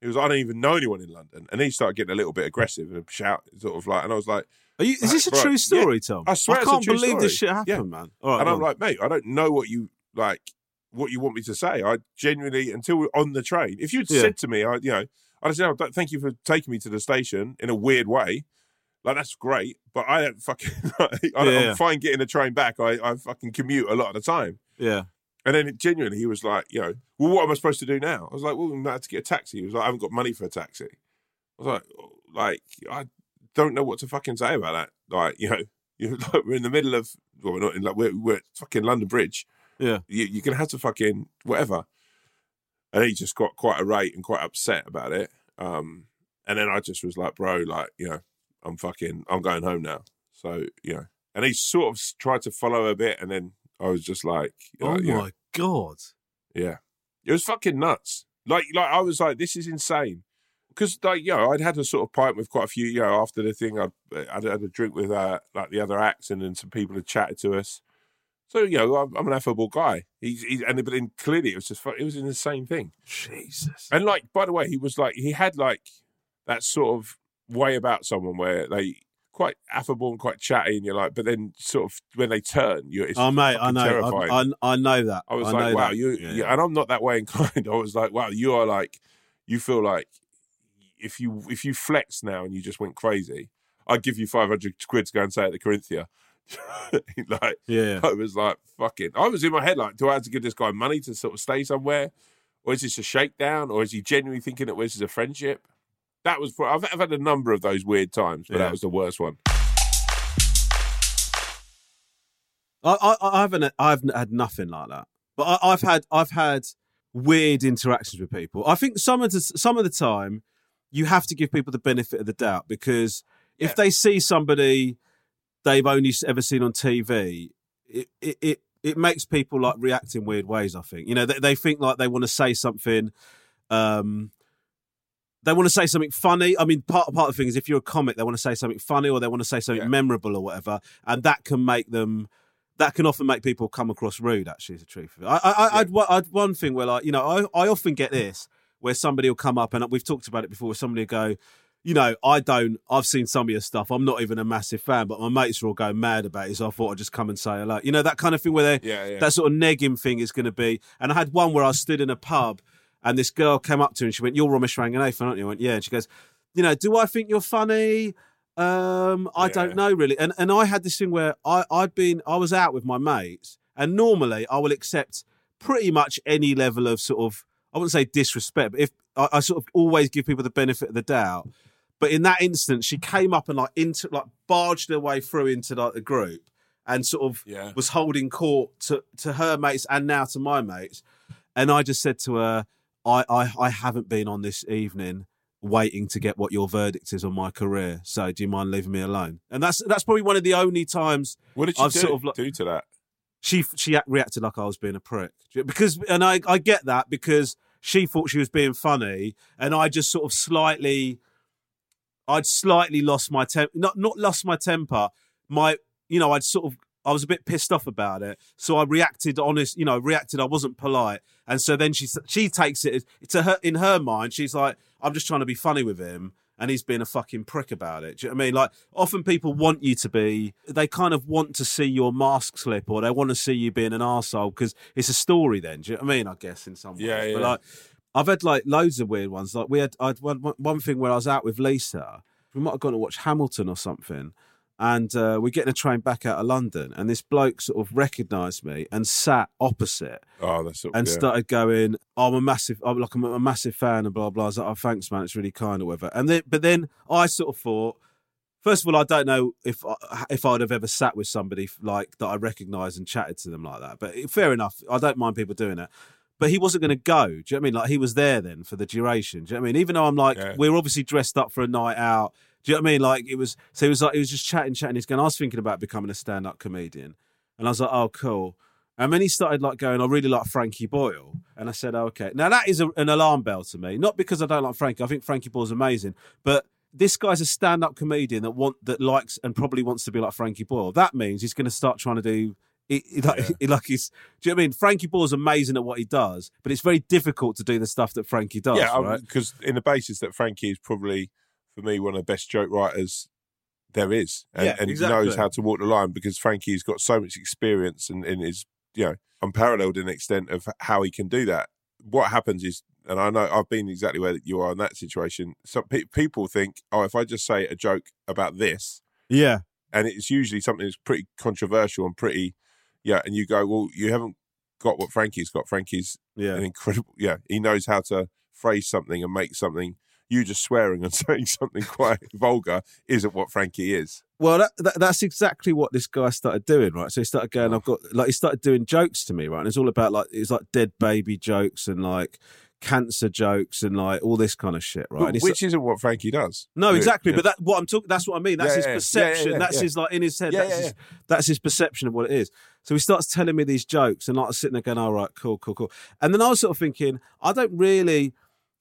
He was, I don't even know anyone in London. And he started getting a little bit aggressive and shout, sort of like, and I was like, Are you, is this a right. true Yeah. story, Tom? I swear I can't believe this shit story. happened, man. All right, and I'm on. like, mate, I don't know what you like, what you want me to say. I genuinely, until we're on the train, if you'd Yeah. said to me, I, you know, I'd say, oh, thank you for taking me to the station in a weird way. Like that's great, but I don't fucking. I don't, Yeah, yeah. I'm fine getting the train back. I, I fucking commute a lot of the time. yeah. And then it, genuinely, he was like, you know, well, what am I supposed to do now? I was like, well, I'm have to get a taxi. He was like, I haven't got money for a taxi. I was like, like, I don't know what to fucking say about that. Like, you know, you're like, we're in the middle of, well, we're not in, like, we're, we're at fucking London Bridge. Yeah. You, you're going to have to fucking whatever. And he just got quite irate and quite upset about it. Um, and then I just was like, bro, like, you know, I'm fucking, I'm going home now. So, you know, and he sort of tried to follow a bit. And then I was just like, Oh know, my god. yeah, it was fucking nuts. Like, like I was like, this is insane. Because, like, you know, I'd had a sort of pint with quite a few, you know, after the thing, I'd, I'd had a drink with, uh, like, the other acts, and then some people had chatted to us. So, you know, I'm, I'm an affable guy. He's, he's and but then clearly it was just, it was in the same thing. Jesus. And, like, by the way, he was like, he had, like, that sort of way about someone where they quite affable and quite chatty, and you're like, but then sort of when they turn, you're, it's Oh mate, I know. I, I, I know that. I was I like, wow, that. you, Yeah, yeah, and I'm not that way inclined. I was like, wow, you are like, you feel like if you if you flex now and you just went crazy, I'd give you 500 quid to go and say it to Corinthia. like, yeah. I was like, fucking, I was in my head like, do I have to give this guy money to sort of stay somewhere, or is this a shakedown, or is he genuinely thinking that this is a friendship? That was, I've, I've had a number of those weird times, but Yeah. that was the worst one. I, I, I haven't. I've had nothing like that. But I, I've had. I've had weird interactions with people. I think some of the some of the time, you have to give people the benefit of the doubt because if Yeah. they see somebody they've only ever seen on TV, it it. it it makes people like react in weird ways. I think you know they, they think like they want to say something, um, they want to say something funny. I mean, part part of the thing is if you're a comic, they want to say something funny or they want to say something Yeah. memorable or whatever, and that can make them. That can often make people come across rude. Actually, is the truth. of it. I, I, I, I'd, I'd one thing where like you know I, I often get this where somebody will come up and we've talked about it before. Somebody will go, you know, I don't. I've seen some of your stuff. I'm not even a massive fan, but my mates are all going mad about it. So I thought I'd just come and say hello. You know that kind of thing where they Yeah, yeah. that sort of negging thing is going to be. And I had one where I stood in a pub and this girl came up to her and she went, "You're Romesh Ranganathan, aren't you?" I went, "Yeah." And she goes, "You know, do I think you're funny?" Um, I Yeah. don't know really. And and I had this thing where I I'd been I was out with my mates, and normally I will accept pretty much any level of sort of I wouldn't say disrespect, but if I, I sort of always give people the benefit of the doubt. But in that instance, she came up and like into like barged her way through into like the group and sort of Yeah. was holding court to, to her mates and now to my mates. And I just said to her, I, I, I haven't been on this evening waiting to get what your verdict is on my career. So do you mind leaving me alone? And that's that's probably one of the only times What did you I've do, sort of like- do to that? she she reacted like I was being a prick because and I I get that because she thought she was being funny and I just sort of slightly I'd slightly lost my temper not not lost my temper my you know I'd sort of I was a bit pissed off about it so I reacted honest you know reacted I wasn't polite and so then she she takes it to her in her mind she's like I'm just trying to be funny with him and he's being a fucking prick about it. Do you know what I mean? Like, often people want you to be, they kind of want to see your mask slip or they want to see you being an arsehole because it's a story then. Do you know what I mean? I guess in some ways. Yeah, But yeah. like, I've had like loads of weird ones. Like, we had, I one, one- thing where I was out with Lisa. We might have gone to watch Hamilton or something. And uh, we're getting a train back out of London, and this bloke sort of recognised me and sat opposite Oh, that's and yeah. started going, "I'm a massive, I'm like I'm a massive fan," and blah blah. I was like, "Oh, thanks, man. It's really kind or whatever." And then, but then I sort of thought, first of all, I don't know if I, if I'd have ever sat with somebody like that I recognised and chatted to them like that. But fair enough, I don't mind people doing it. But he wasn't going to go. Do you know what I mean? Like he was there then for the duration. Do you know what I mean? Even though I'm like, Yeah. we're obviously dressed up for a night out. Do you know what I mean? Like it was. So he was like, he was just chatting, chatting. He's going, I was thinking about becoming a stand-up comedian, and I was like, oh, cool. And then he started like going, I really like Frankie Boyle. And I said, oh, okay. Now that is a, an alarm bell to me. Not because I don't like Frankie. I think Frankie Boyle's amazing. But this guy's a stand-up comedian that want that likes and probably wants to be like Frankie Boyle. That means he's going to start trying to do. He, he- like, he- like he's, do you know what I mean? Frankie Boyle's amazing at what he does, but it's very difficult to do the stuff that Frankie does. yeah, right? because in the basis that Frankie is probably for me one of the best joke writers there is, and, Yeah, and exactly. knows how to walk the line because Frankie's got so much experience and, and is you know unparalleled in extent of how he can do that. What happens is, and I know I've been exactly where you are in that situation. Some pe- people think, oh, if I just say a joke about this, yeah, and it's usually something that's pretty controversial and pretty, yeah, and you go, well, you haven't got what Frankie's got. Frankie's yeah. an incredible. Yeah, he knows how to phrase something and make something. You just swearing and saying something quite vulgar isn't what Frankie is. Well, that, that, that's exactly what this guy started doing, right? So he started going, I've got, like, he started doing jokes to me, right? And it's all about, like, it's like dead baby jokes and, like, cancer jokes and, like, all this kind of shit, right? But And he's which isn't what Frankie does. No, exactly. yeah. But that what I'm talking. That's what I mean. That's Yeah, his yeah, perception. That's his like in his head. That's his that's his perception of what it is. So he starts telling me these jokes, and I was sitting there going, "All right, cool, cool, cool." And then I was sort of thinking, I don't really.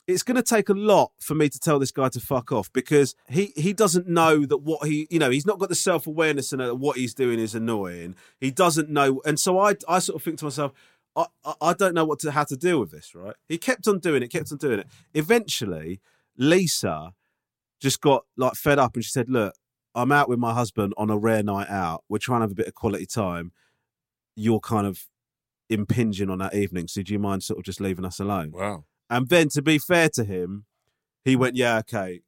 It's going to take a lot for me to tell this guy to fuck off because he he doesn't know that what he you know he's not got the self awareness and that what he's doing is annoying. He doesn't know, and so I I sort of think to myself, I, I don't know what to how to deal with this. Right? He kept on doing it, kept on doing it. Eventually, Lisa just got like fed up and she said, Look, I'm out with my husband on a rare night out. We're trying to have a bit of quality time. You're kind of impinging on that evening. So do you mind sort of just leaving us alone? Wow. And then to be fair to him, he went, Yeah, okay.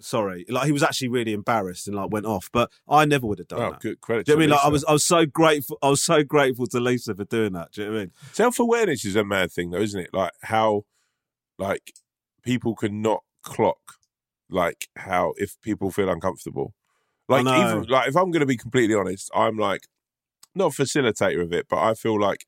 Sorry. Like he was actually really embarrassed and like went off. But I never would have done Oh, that. good credit. Do you know I mean? Like I was I was so grateful I was so grateful to Lisa for doing that. Do you know what I mean? Self awareness is a mad thing, though, isn't it? Like how, like people can not clock, like how if people feel uncomfortable, like even like if I'm going to be completely honest, I'm like not a facilitator of it, but I feel like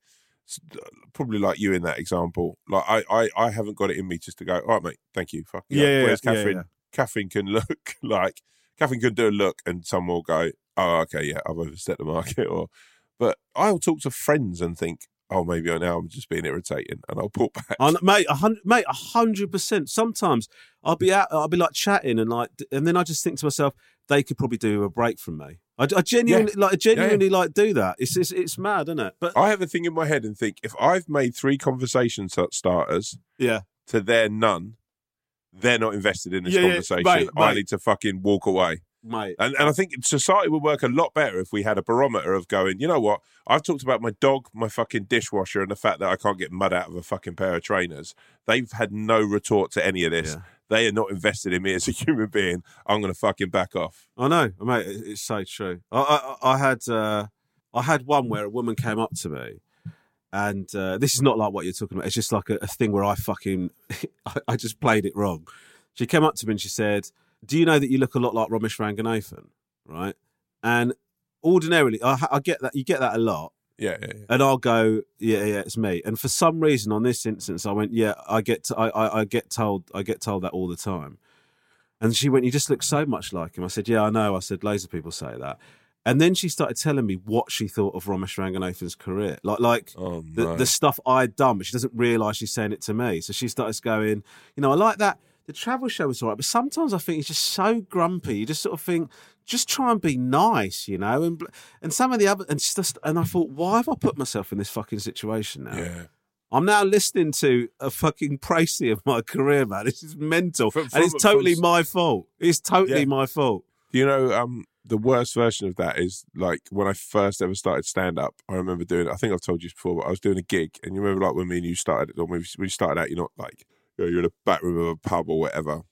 probably like you in that example. Like I, I, I haven't got it in me just to go, all right, mate, thank you, fuck Yeah, yeah, Whereas yeah, Catherine, yeah. Catherine can look like Catherine can do a look, and someone will go, oh, okay, yeah, I've overstepped the market, or but I'll talk to friends and think, oh, maybe I now I'm just being irritating, and I'll pull back. I, mate, a hundred, mate, a hundred percent. Sometimes I'll be out, I'll be like chatting and like, and then I just think to myself, they could probably do a break from me. I, I genuinely, like, I genuinely like do that. It's, it's, it's mad, isn't it? But I have a thing in my head and think if I've made three conversation starters yeah, to their none, they're not invested in this Yeah, yeah, conversation. mate, I mate. need to fucking walk away. mate. And, and I think society would work a lot better if we had a barometer of going, you know what? I've talked about my dog, my fucking dishwasher, and the fact that I can't get mud out of a fucking pair of trainers. They've had no retort to any of this. Yeah. They are not invested in me as a human being. I'm going to fucking back off. I know, mate. it- It's so true. I, I, I had, uh, I had one where a woman came up to me, and uh, this is not like what you're talking about. It's just like a, a thing where I fucking, I, I just played it wrong. She came up to me and she said, "Do you know that you look a lot like Romesh Ranganathan?" Right? And ordinarily, I, I get that you get that a lot, Yeah, yeah, yeah. and I'll go, "Yeah, yeah, it's me." And for some reason, on this instance, I went, "Yeah, I get, to, I, I, I get told, I get told that all the time." And she went, "You just look so much like him." I said, "Yeah, I know." I said, "Loads of people say that." And then she started telling me what she thought of Romesh Ranganathan's career, like like Oh, the, the stuff I'd done, but she doesn't realise she's saying it to me. So she starts going, you know, I like that. The travel show was all right, but sometimes I think he's just so grumpy. You just sort of think, just try and be nice, you know. And and some of the other, and just, and I thought, why have I put myself in this fucking situation now? yeah. I'm now listening to a fucking précis of my career, man. This is mental, From- and it's totally from- my fault. It's totally Yeah. my fault. You know um, the worst version of that is like when I first ever started stand up. I remember doing. I think I've told you before, but I was doing a gig, and you remember like when me and you started, or when we- when you started out, you're not like you know, you're in a back room of a pub or whatever.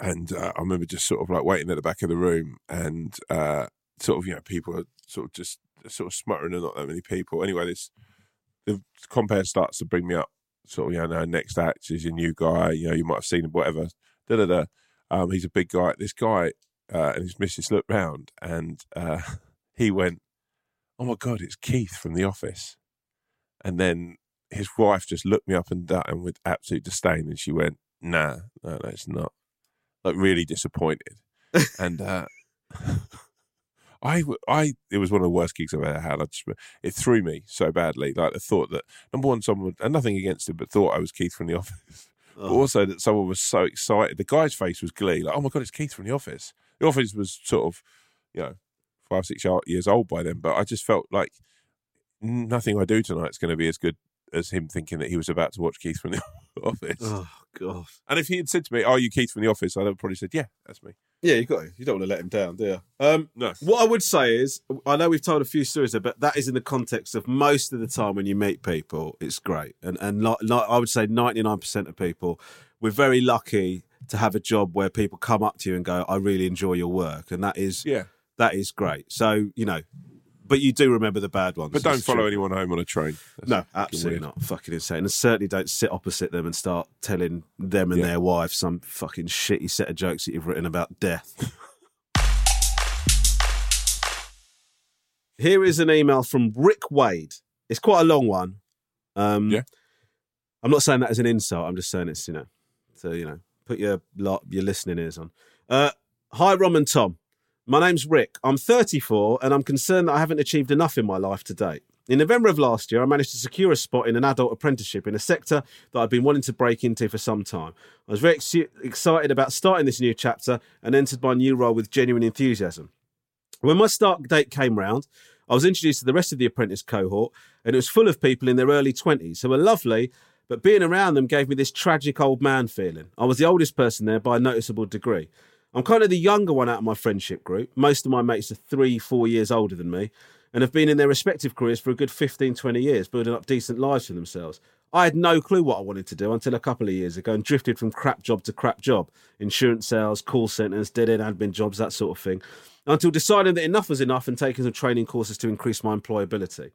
And uh, I remember just sort of like waiting at the back of the room, and uh, sort of you know people are sort of just sort of smuttering, and not that many people. Anyway, this the compère starts to bring me up. Sort of you know, next act is a new guy. You know, you might have seen him, whatever. Da da da. Um, he's a big guy. This guy uh, and his missus looked round and uh, he went, Oh my God, it's Keith from The Office. And then his wife just looked me up and down with absolute disdain and she went, Nah, no, no, it's not. Like, really disappointed. and uh, I, I, it was one of the worst gigs I've ever had. I just, it threw me so badly. Like, the thought that, number one, someone, and nothing against him, but thought I was Keith from The Office. But Oh. also that someone was so excited. The guy's face was glee, like, oh my God, it's Keith from The Office. The Office was sort of, you know, five, six years old by then, but I just felt like nothing I do tonight is going to be as good as him thinking that he was about to watch Keith from The Office. Oh god. And if he had said to me, Are you Keith from The Office? I'd have probably said, Yeah, that's me. Yeah, you got It. You don't want to let him down, do you? Um, No. what I would say is, I know we've told a few stories there, but that is in the context of most of the time when you meet people, it's great, and and like, like I would say, ninety nine percent of people, we're very lucky to have a job where people come up to you and go, "I really enjoy your work," and that is Yeah. that is great. So you know, but you do remember the bad ones. But don't follow true. anyone home on a train. That's No, absolutely weird. not. Fucking insane. And certainly don't sit opposite them and start telling them and Yeah. their wife some fucking shitty set of jokes that you've written about death. Here is an email from Rick Wade. It's quite a long one. Um, Yeah. I'm not saying that as an insult. I'm just saying it's, you know, so, you know, put your lot, your listening ears on. Uh, Hi, Rom and Tom. My name's Rick. I'm 34 and I'm concerned that I haven't achieved enough in my life to date. In November of last year, I managed to secure a spot in an adult apprenticeship in a sector that I'd been wanting to break into for some time. I was very ex- excited about starting this new chapter and entered my new role with genuine enthusiasm. When my start date came round, I was introduced to the rest of the apprentice cohort, and it was full of people in their early 20s who were lovely, but being around them gave me this tragic old man feeling. I was the oldest person there by a noticeable degree. I'm kind of the younger one out of my friendship group. Most of my mates are three, four years older than me and have been in their respective careers for a good 15, 20 years, building up decent lives for themselves. I had no clue what I wanted to do until a couple of years ago and drifted from crap job to crap job insurance sales, call centres, dead end admin jobs, that sort of thing until deciding that enough was enough and taking some training courses to increase my employability.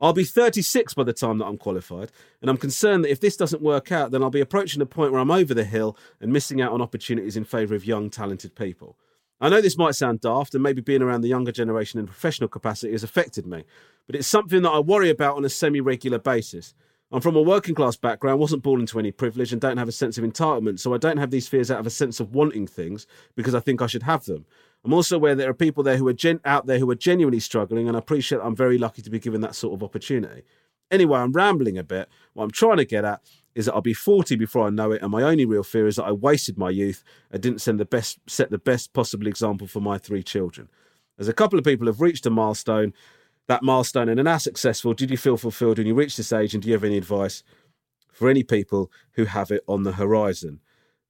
I'll be 36 by the time that I'm qualified, and I'm concerned that if this doesn't work out, then I'll be approaching a point where I'm over the hill and missing out on opportunities in favour of young, talented people. I know this might sound daft, and maybe being around the younger generation in professional capacity has affected me, but it's something that I worry about on a semi regular basis. I'm from a working class background, wasn't born into any privilege, and don't have a sense of entitlement, so I don't have these fears out of a sense of wanting things because I think I should have them. I'm also aware there are people there who are gen- out there who are genuinely struggling, and I appreciate I'm very lucky to be given that sort of opportunity. Anyway, I'm rambling a bit. What I'm trying to get at is that I'll be 40 before I know it, and my only real fear is that I wasted my youth and didn't send the best, set the best possible example for my three children. As a couple of people have reached a milestone, that milestone, and are now successful, did you feel fulfilled when you reached this age, and do you have any advice for any people who have it on the horizon?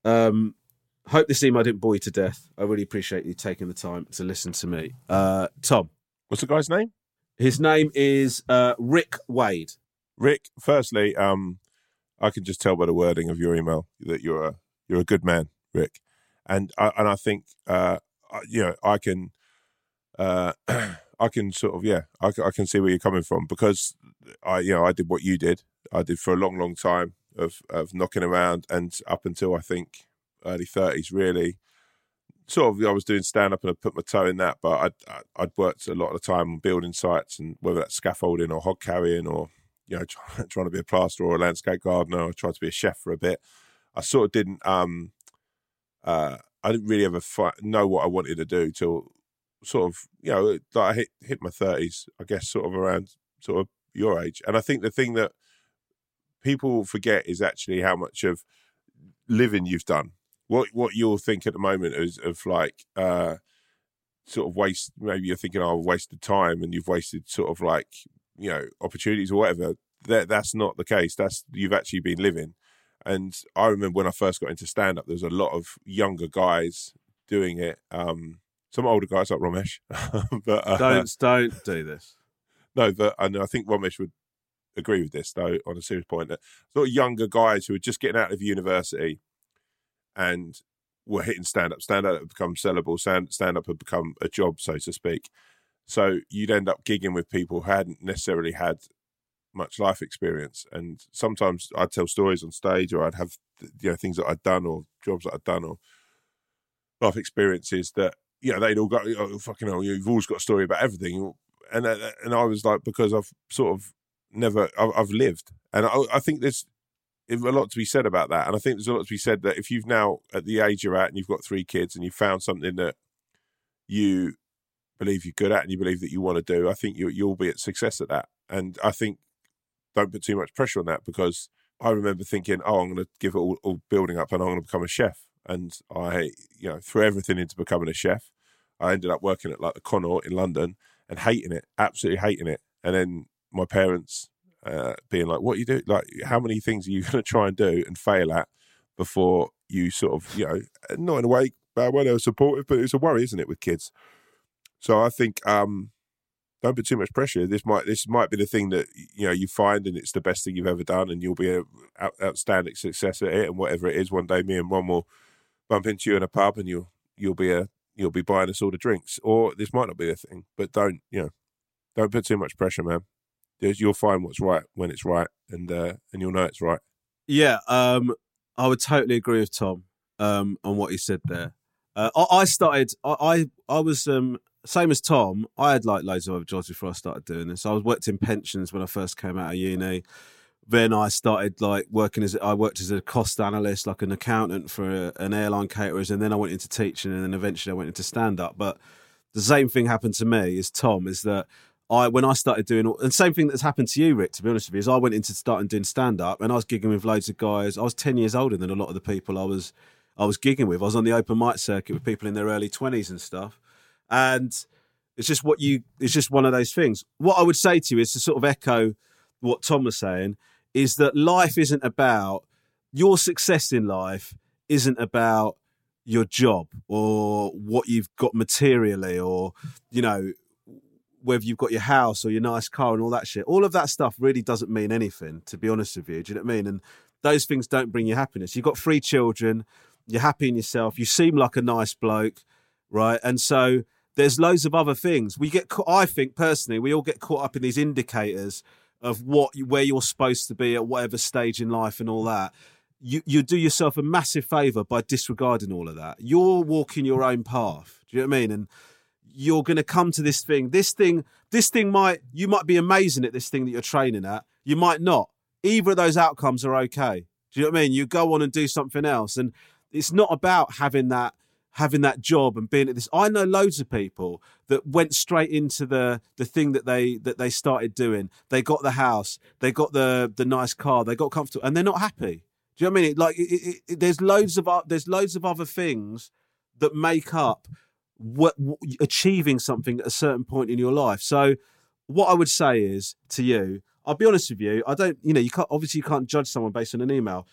Um, hope this email didn't bore you to death. I really appreciate you taking the time to listen to me. Uh, Tom, What's the guy's name? his name is uh, Rick Wade. Rick, firstly, um, I can just tell by the wording of your email that you're a you're a good man, Rick, and I, and I think uh, I- you know I can uh, I can sort of yeah I, can- I can see where you're coming from because I you know I did what you did I did for a long long time of of knocking around and up until I think early thirties really sort of I was doing stand up and I put my toe in that, but I'd I'd- worked a lot of the time on building sites and whether that's scaffolding or hod carrying or you know try, trying to be a plasterer or a landscape gardener. I tried to be a chef for a bit. I sort of didn't um uh I didn't really ever fi- know what I wanted to do till sort of you know like I hit hit my thirties. I guess sort of around sort of your age, and I think the thing that people forget is actually how much of living you've done what what you'll think at the moment is of like uh sort of waste maybe you're thinking oh I've wasted time and you've wasted sort of like you know opportunities or whatever that that's not the case. That's you've actually been living. And I remember when I first got into stand up, there was a lot of younger guys doing it. Um, some older guys like Romesh, but uh, Don't don't do this. no, but and I think Romesh would agree with this though on a serious point that sort of younger guys who are just getting out of university and were hitting stand up. Stand up had become sellable. Stand up had become a job, so to speak. So you'd end up gigging with people who hadn't necessarily had much life experience, and sometimes I'd tell stories on stage, or I'd have you know things that I'd done, or jobs that I'd done, or life experiences that you know they'd all got oh, fucking hell, you've always got a story about everything, and and I was like because I've sort of never I've lived, and I, I think there's a lot to be said about that, and I think there's a lot to be said that if you've now at the age you're at and you've got three kids and you've found something that you believe you're good at and you believe that you want to do, I think you, you'll be at success at that, and I think don't put too much pressure on that because I remember thinking, oh, I'm going to give it all, all building up and I'm going to become a chef. And I, you know, threw everything into becoming a chef. I ended up working at like the Connaught in London and hating it, absolutely hating it. And then my parents uh, being like, what you do? Like, how many things are you going to try and do and fail at before you sort of, you know, not in a way, bad way, they were supportive, but it's a worry, isn't it, with kids? So I think, um, don't put too much pressure. This might this might be the thing that you know you find, and it's the best thing you've ever done, and you'll be a out, outstanding success at it. And whatever it is, one day me and Rom will bump into you in a pub, and you'll you'll be a you'll be buying us all the drinks. Or this might not be the thing, but don't you know? Don't put too much pressure, man. You'll find what's right when it's right, and uh, and you'll know it's right. Yeah, um, I would totally agree with Tom um, on what he said there. Uh, I, I started. I, I I was um, same as Tom. I had like loads of other jobs before I started doing this. I was worked in pensions when I first came out of uni. Then I started like working as I worked as a cost analyst, like an accountant for a, an airline caterers, and then I went into teaching, and then eventually I went into stand up. But the same thing happened to me as Tom is that I when I started doing and same thing that's happened to you, Rick. To be honest with you, is I went into starting doing stand up, and I was gigging with loads of guys. I was ten years older than a lot of the people I was I was gigging with. I was on the open mic circuit with people in their early twenties and stuff, and it's just what you. It's just one of those things. What I would say to you is to sort of echo what Tom was saying is that life isn't about your success in life isn't about your job or what you've got materially or you know whether you've got your house or your nice car and all that shit. All of that stuff really doesn't mean anything, to be honest with you. Do you know what I mean? And those things don't bring you happiness. You've got three children, you're happy in yourself, you seem like a nice bloke, right? And so there's loads of other things. We get, I think personally, we all get caught up in these indicators of what where you're supposed to be at whatever stage in life and all that. You you do yourself a massive favor by disregarding all of that. You're walking your own path. Do you know what I mean? And you're going to come to this thing. This thing, this thing might you might be amazing at this thing that you're training at. You might not. Either of those outcomes are okay. Do you know what I mean? You go on and do something else, and it's not about having that having that job and being at this. I know loads of people that went straight into the the thing that they that they started doing. They got the house, they got the the nice car, they got comfortable, and they're not happy. Do you know what I mean? Like, it, it, it, there's loads of there's loads of other things that make up what, achieving something at a certain point in your life. So, what I would say is to you, I'll be honest with you. I don't, you know, you can't obviously you can't judge someone based on an email.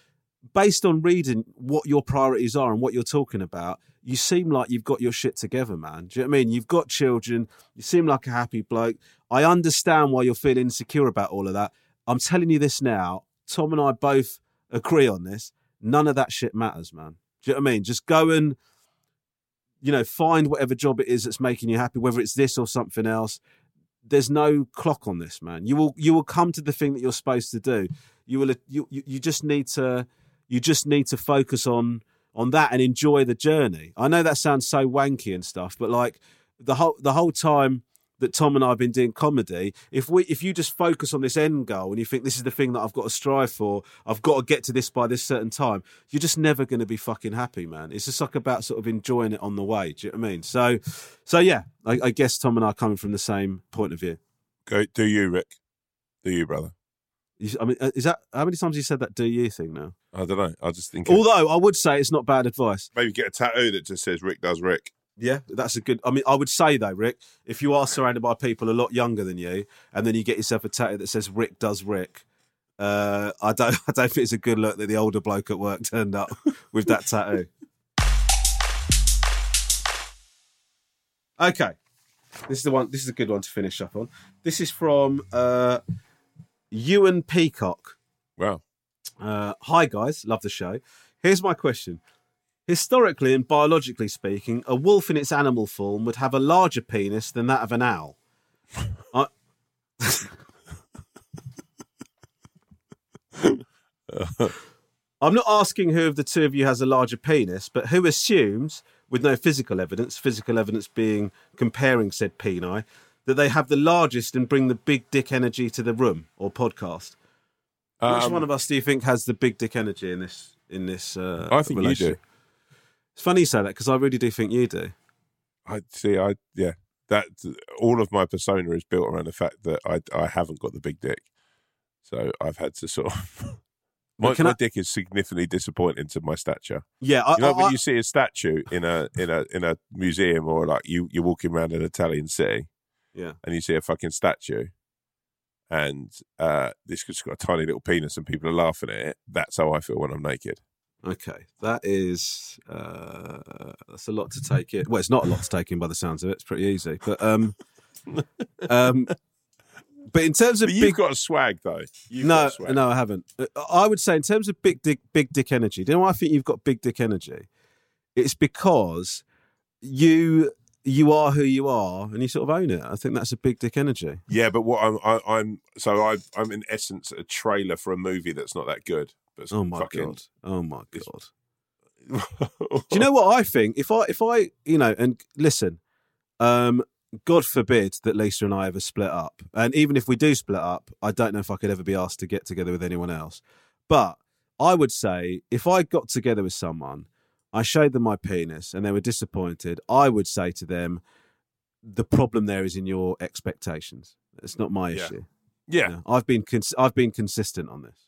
Based on reading what your priorities are and what you're talking about, you seem like you've got your shit together, man. Do you know what I mean? You've got children. You seem like a happy bloke. I understand why you're feeling insecure about all of that. I'm telling you this now. Tom and I both agree on this. None of that shit matters, man. Do you know what I mean? Just go and, you know, find whatever job it is that's making you happy, whether it's this or something else. There's no clock on this, man. You will you will come to the thing that you're supposed to do. You will you you just need to you just need to focus on on that and enjoy the journey. I know that sounds so wanky and stuff, but like the whole the whole time that Tom and I have been doing comedy, if we if you just focus on this end goal and you think this is the thing that I've got to strive for, I've got to get to this by this certain time, you're just never going to be fucking happy, man. It's just like about sort of enjoying it on the way. Do you know what I mean? So, so yeah, I, I guess Tom and I are coming from the same point of view. Go, do you, Rick? Do you, brother? I mean, uh, is that how many times you said that "do you" thing now? I don't know. I just think Although I would say it's not bad advice. maybe get a tattoo that just says Rick does Rick. Yeah, that's a good. I mean, I would say though, Rick, if you are surrounded by people a lot younger than you, and then you get yourself a tattoo that says "Rick does Rick," Uh, I don't. I don't think it's a good look that the older bloke at work turned up with that tattoo. Okay, this is the one. This is a good one to finish up on. This is from uh, Ewan Peacock. Wow. Uh, hi guys, love the show. Here's my question. Historically and biologically speaking, a wolf in its animal form would have a larger penis than that of an owl. I... I'm not asking who of the two of you has a larger penis, but who assumes, with no physical evidence, physical evidence being comparing said peni, that they have the largest and bring the big dick energy to the room or podcast? Which Um, one of us do you think has the big dick energy in this in this? Uh, I think you do. It's funny you say that because I really do think you do. I see. I yeah. That all of my persona is built around the fact that I I haven't got the big dick, so I've had to sort of. My, my I- dick is significantly disappointing to my stature. Yeah, I, You know, I, when you see a statue in a in a in a museum or like you you're walking around an Italian city yeah. and you see a fucking statue, and uh, this has got a tiny little penis and people are laughing at it. That's how I feel when I'm naked. Okay, that is uh, that's a lot to take in. Well, it's not a lot to take in by the sounds of it. It's pretty easy, but um, um, but in terms of But you've big, got a swag though. You've no, got swag. no, I haven't. Uh, I would say in terms of big dick, big dick energy. Do you know why I think you've got big dick energy? It's because you you are who you are, and you sort of own it. I think that's a big dick energy. Yeah, but what I'm I, I'm so I I'm in essence a trailer for a movie that's not that good. But Oh my fucking, god! Oh my god! Do you know what I think? If I if I you know and listen, um, God forbid that Lisa and I ever split up, and even if we do split up, I don't know if I could ever be asked to get together with anyone else. But I would say if I got together with someone, I showed them my penis, and they were disappointed. I would say to them, the problem there is in your expectations. It's not my Yeah. issue. yeah. Yeah, I've been cons- I've been consistent on this.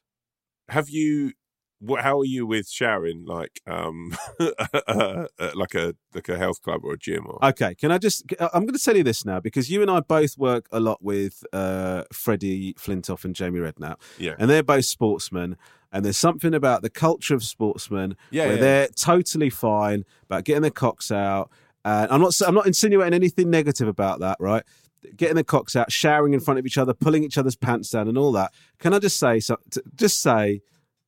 Have you? What? How are you with showering? Like um, uh, like a like a health club or a gym or? Okay, can I just? I'm going to tell you this now because you and I both work a lot with uh, Freddie Flintoff and Jamie Redknapp, yeah. and they're both sportsmen. And there's something about the culture of sportsmen Yeah, where yeah. they're totally fine about getting their cocks out. And I'm not I'm not insinuating anything negative about that, right? Getting their cocks out, showering in front of each other, pulling each other's pants down, and all that. Can I just say, so, just say,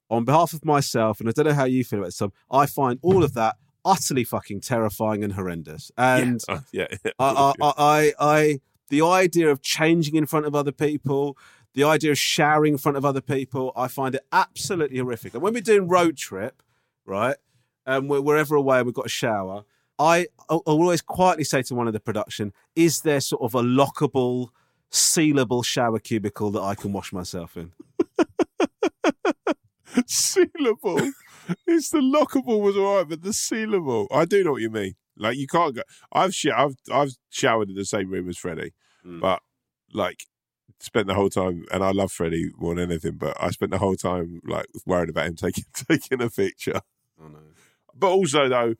on behalf of myself, and I don't know how you feel about this, Tom, I find all of that utterly fucking terrifying and horrendous. And Uh, yeah. I, I, I, I, the idea of changing in front of other people, the idea of showering in front of other people, I find it absolutely horrific. And when we're doing road trip, right, and we're wherever away and we've got a shower, I, I'll always quietly say to one of the production, "Is there sort of a lockable, sealable shower cubicle that I can wash myself in?" sealable. it's the lockable was all right, but the sealable. I do know what you mean. Like you can't go. I've sh- I've I've showered in the same room as Freddie, Mm. but like spent the whole time, and I love Freddie more than anything. But I spent the whole time like worried about him taking taking a picture. Oh no. But also though,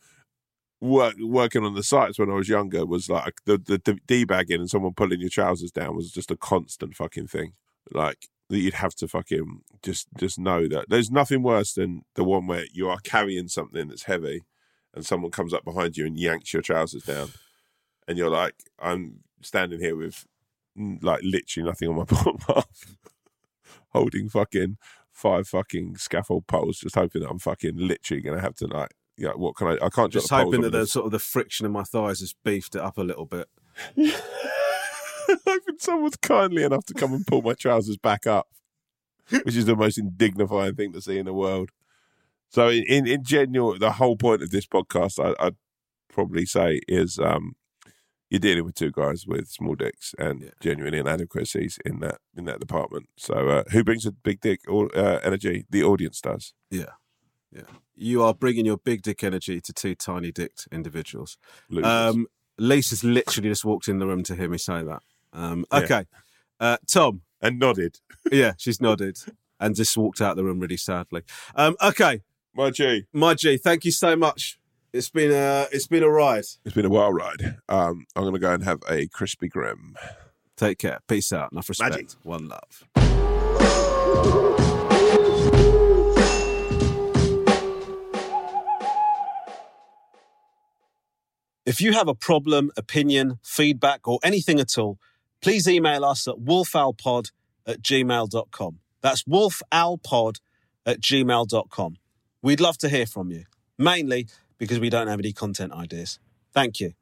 work working on the sites when I was younger was like the the, the debagging and someone pulling your trousers down was just a constant fucking thing. Like that you'd have to fucking just just know that there's nothing worse than the one where you are carrying something that's heavy and someone comes up behind you and yanks your trousers down and you're like I'm standing here with like literally nothing on my bottom half holding fucking five fucking scaffold poles just hoping that I'm fucking literally gonna have to like yeah what can I I can't Just drop the hoping that the- the sort of the friction in my thighs has beefed it up a little bit. hoping someone's kindly enough to come and pull my trousers back up, which is the most indignifying thing to see in the world. So, in in, in general, the whole point of this podcast, I, I'd probably say, is um, you're dealing with two guys with small dicks and Yeah. genuine inadequacies in that in that department. So, uh, who brings a big dick or uh, energy? The audience does. Yeah. Yeah. You are bringing your big dick energy to two tiny dicked individuals. Losers. Um, Lisa's literally just walked in the room to hear me say that. Um, okay. Yeah. Uh, Tom. And nodded. yeah, she's nodded and just walked out the room really sadly. Um, okay. My G. My G, thank you so much. It's been a it's been a ride. It's been a wild ride. Um, I'm gonna go and have a crispy grim. Take care. Peace out. Enough respect. Magic. One love. If you have a problem, opinion, feedback, or anything at all please email us at wolfowlpod at gmail.com. That's wolfowlpod at gmail.com. We'd love to hear from you, mainly because we don't have any content ideas. Thank you.